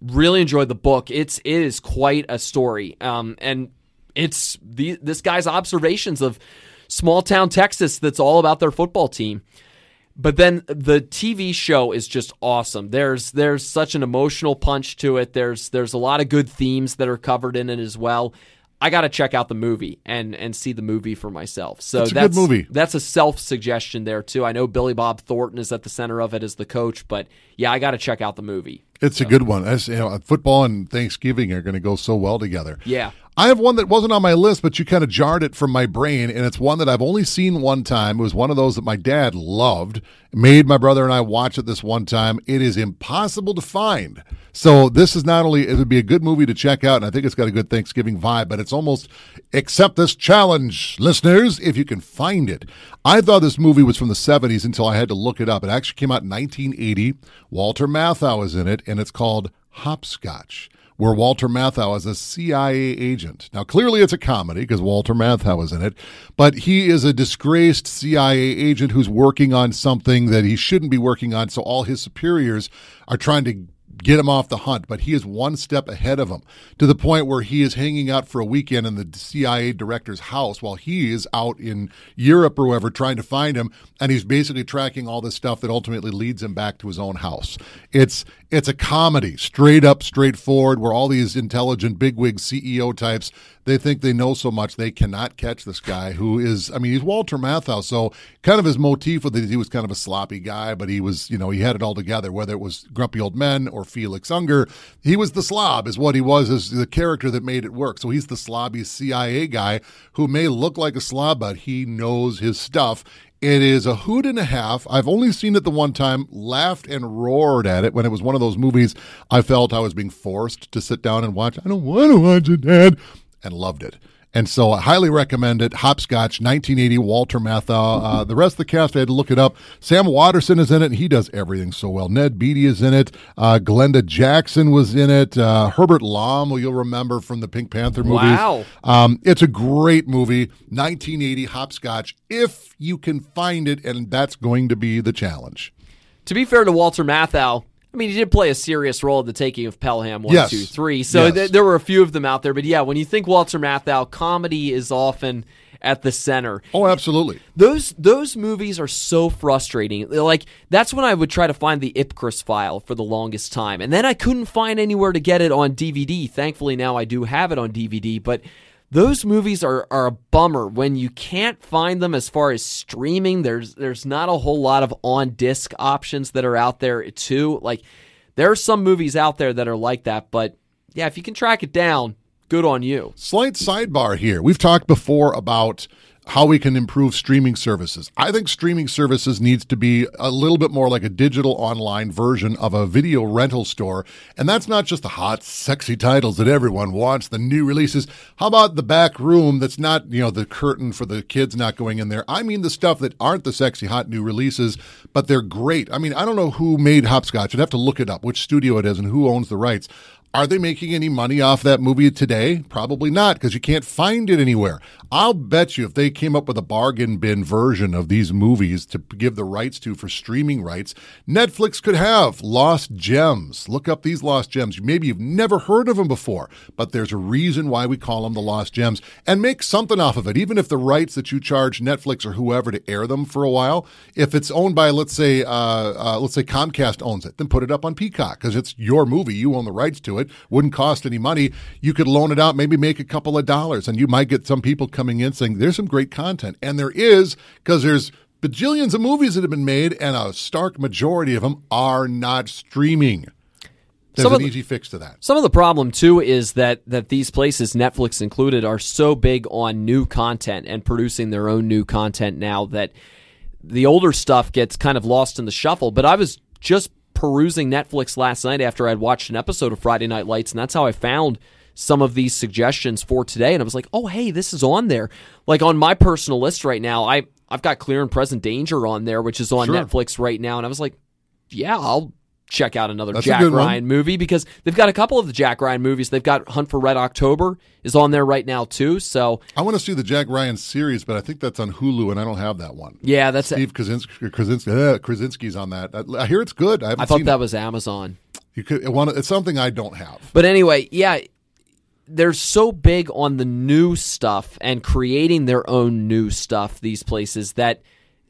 really enjoyed the book. It's it is quite a story, um, and it's the this guy's observations of small town Texas. That's all about their football team. But then the TV show is just awesome. There's there's such an emotional punch to it. There's there's a lot of good themes that are covered in it as well. I got to check out the movie and and see the movie for myself. So It's a good that's movie. That's a self suggestion there too. I know Billy Bob Thornton is at the center of it as the coach, but yeah, I got to check out the movie. It's a good one. As, you know, football and Thanksgiving are going to go so well together. Yeah. I have one that wasn't on my list, but you kind of jarred it from my brain, and it's one that I've only seen one time. It was one of those that my dad loved, made my brother and I watch it this one time. It is impossible to find. So this is not only it would be a good movie to check out, and I think it's got a good Thanksgiving vibe, but it's almost accept this challenge, listeners, if you can find it. I thought this movie was from the 70s until I had to look it up. It actually came out in 1980. Walter Matthau is in it, and it's called Hopscotch where Walter Matthau is a CIA agent. Now, clearly it's a comedy because Walter Matthau is in it, but he is a disgraced CIA agent who's working on something that he shouldn't be working on. So all his superiors are trying to get him off the hunt, but he is one step ahead of him to the point where he is hanging out for a weekend in the CIA director's house while he is out in Europe or wherever trying to find him, and he's basically tracking all this stuff that ultimately leads him back to his own house. It's it's a comedy, straight up, straightforward, where all these intelligent bigwig CEO types they think they know so much they cannot catch this guy who is I mean he's Walter Matthau, so kind of his motif was that he was kind of a sloppy guy, but he was you know he had it all together. Whether it was Grumpy Old Men or Felix Unger, he was the slob, is what he was, as the character that made it work. So he's the slobby CIA guy who may look like a slob, but he knows his stuff. It is a hoot and a half. I've only seen it the one time, laughed and roared at it when it was one of those movies I felt I was being forced to sit down and watch. I don't want to watch it, Dad, and loved it. And so I highly recommend it. Hopscotch, 1980, Walter Matthau. Uh, the rest of the cast, I had to look it up. Sam Waterston is in it, and he does everything so well. Ned Beatty is in it. Uh, Glenda Jackson was in it. Uh, Herbert Lom, who you'll remember from the Pink Panther movies. Wow. Um, it's a great movie, 1980, Hopscotch, if you can find it, and that's going to be the challenge. To be fair to Walter Matthau, I mean, he did play a serious role in the taking of Pelham one, Yes. two, three. So Yes. th- there were a few of them out there. But yeah, when you think Walter Matthau, comedy is often at the center. Oh, absolutely. Those those movies are so frustrating. Like that's when I would try to find the Ipcress File for the longest time, and then I couldn't find anywhere to get it on DVD. Thankfully, now I do have it on DVD. But those movies are, are a bummer when you can't find them as far as streaming. There's there's not a whole lot of on disc options that are out there too. Like there are some movies out there that are like that, but yeah, if you can track it down, good on you. Slight sidebar here. We've talked before about how we can improve streaming services. I think streaming services needs to be a little bit more like a digital online version of a video rental store. And that's not just the hot, sexy titles that everyone wants, the new releases. How about the back room that's not, you know, the curtain for the kids not going in there? I mean the stuff that aren't the sexy, hot new releases, but they're great. I mean, I don't know who made Hopscotch. I'd have to look it up, which studio it is and who owns the rights. Are they making any money off that movie today? Probably not, because you can't find it anywhere. I'll bet you if they came up with a bargain bin version of these movies to give the rights to for streaming rights, Netflix could have Lost Gems. Look up these Lost Gems. Maybe you've never heard of them before, but there's a reason why we call them the Lost Gems and make something off of it. Even if the rights that you charge Netflix or whoever to air them for a while, if it's owned by, let's say, uh, uh, let's say Comcast owns it, then put it up on Peacock because it's your movie. You own the rights to it. Wouldn't cost any money. You could loan it out, maybe make a couple of dollars, and you might get some people coming in saying, "There's some great content," and there is because there's bajillions of movies that have been made, and a stark majority of them are not streaming. There's Some an the- easy fix to that. Some of the problem too is that that these places, Netflix included, are so big on new content and producing their own new content now that the older stuff gets kind of lost in the shuffle. But I was just perusing Netflix last night after I'd watched an episode of Friday Night Lights, and that's how I found some of these suggestions for today. And I was like, oh hey, this is on there. Like on my personal list right now, I I've got Clear and Present Danger on there, which is on Sure. Netflix right now, and I was like, yeah, I'll check out another That's Jack good one. Ryan movie because they've got a couple of the Jack Ryan movies. They've got Hunt for Red October is on there right now too. So I want to see the Jack Ryan series, but I think that's on Hulu, and I don't have that one. yeah, that's it. Steve Krasinski, Krasinski, uh, Krasinski's on that. I, I hear it's good. I, haven't I thought that it. was Amazon. You could, it, it's something I don't have. But anyway, yeah, they're so big on the new stuff and creating their own new stuff. These places that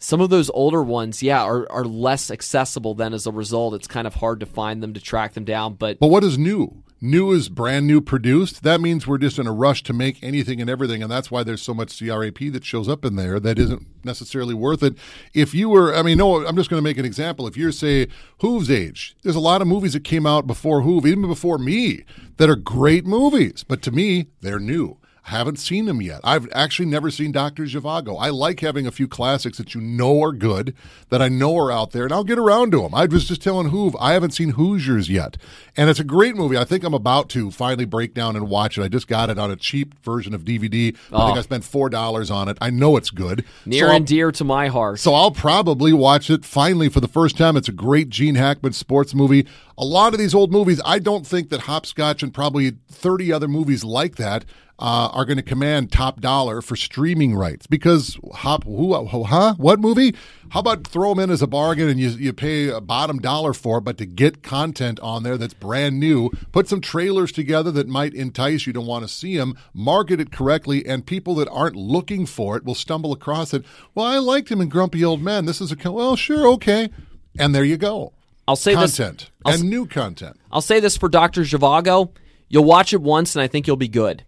some of those older ones, yeah, are are less accessible. Then as a result, it's kind of hard to find them to track them down. But But what is new? New is brand new produced. That means we're just in a rush to make anything and everything, and that's why there's so much CRAP that shows up in there that isn't necessarily worth it. If you were, I mean, no, I'm just going to make an example. If you're, say, Hoove's age, there's a lot of movies that came out before Hoove, even before me, that are great movies, but to me, they're new. I haven't seen them yet. I've actually never seen Dr. Zhivago. I like having a few classics that you know are good, that I know are out there, and I'll get around to them. I was just telling Hoove, I haven't seen Hoosiers yet. And it's a great movie. I think I'm about to finally break down and watch it. I just got it on a cheap version of DVD. I think oh. I spent $4 on it. I know it's good. near So I'll- and dear to my heart. so I'll probably watch it finally for the first time. It's a great Gene Hackman sports movie. A lot of these old movies, I don't think that Hopscotch and probably 30 other movies like that uh, are going to command top dollar for streaming rights because hop who, who huh what movie? How about throw them in as a bargain and you you pay a bottom dollar for it, but to get content on there that's brand new, put some trailers together that might entice you to want to see them, market it correctly, and people that aren't looking for it will stumble across it. Well, I liked him in Grumpy Old Men. This is a well, sure, okay, and there you go. I'll say this. Content I'll and new content. I'll say this for Dr. Zhivago. You'll watch it once and I think you'll be good.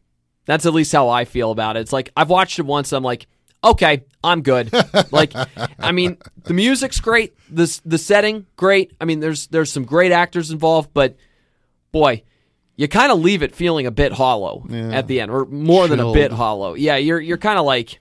That's at least how I feel about it. It's like I've watched it once and I'm like, okay, I'm good. like I mean, the music's great, the the setting great. I mean, there's there's some great actors involved, but boy, you kind of leave it feeling a bit hollow at the end or more than a bit hollow. Yeah, you're you're kind of like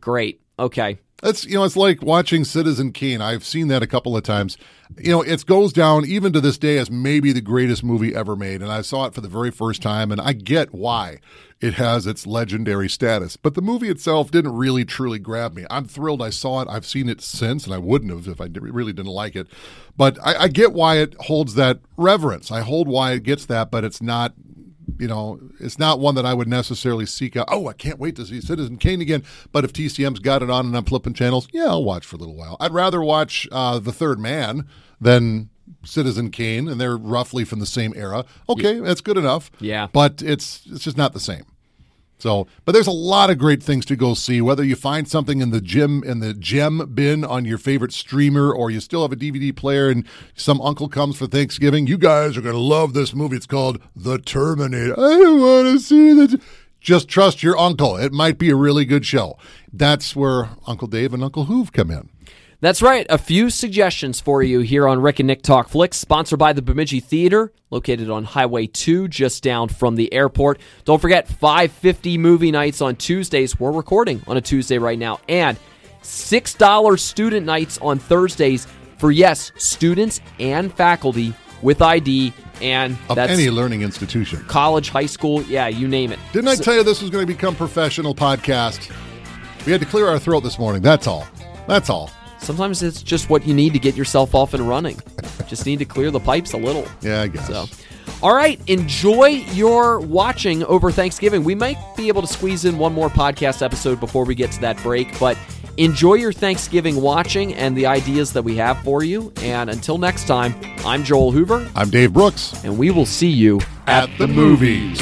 great. Okay. It's you know it's like watching Citizen Kane. I've seen that a couple of times. You know, it goes down even to this day as maybe the greatest movie ever made, and I saw it for the very first time, and I get why it has its legendary status. But the movie itself didn't really truly grab me. I'm thrilled I saw it. I've seen it since, and I wouldn't have if I really didn't like it. But I, I get why it holds that reverence. I hold why it gets that, but it's not you know, it's not one that I would necessarily seek out. Oh, I can't wait to see Citizen Kane again. But if TCM's got it on and I'm flipping channels, yeah, I'll watch for a little while. I'd rather watch uh, The Third Man than Citizen Kane, and they're roughly from the same era. Okay, that's good enough. Yeah. but it's it's just not the same. So, but there's a lot of great things to go see. Whether you find something in the gym in the gem bin on your favorite streamer, or you still have a DVD player, and some uncle comes for Thanksgiving, you guys are going to love this movie. It's called The Terminator. I want to see the. Just trust your uncle. It might be a really good show. That's where Uncle Dave and Uncle Hoove come in. That's right. A few suggestions for you here on Rick and Nick Talk Flicks, sponsored by the Bemidji Theater, located on Highway 2, just down from the airport. Don't forget 550 movie nights on Tuesdays. We're recording on a Tuesday right now. And $6 student nights on Thursdays for, yes, students and faculty with ID. And Of any learning institution. college, high school, yeah, you name it. Didn't I tell you this was going to become professional podcast? We had to clear our throat this morning. That's all. That's all. Sometimes it's just what you need to get yourself off and running. just need to clear the pipes a little. Yeah, I guess. So, all right, enjoy your watching over Thanksgiving. We might be able to squeeze in one more podcast episode before we get to that break, but enjoy your Thanksgiving watching and the ideas that we have for you. And until next time, I'm Joel Hoover, I'm Dave Brooks. and we will see you At the movies.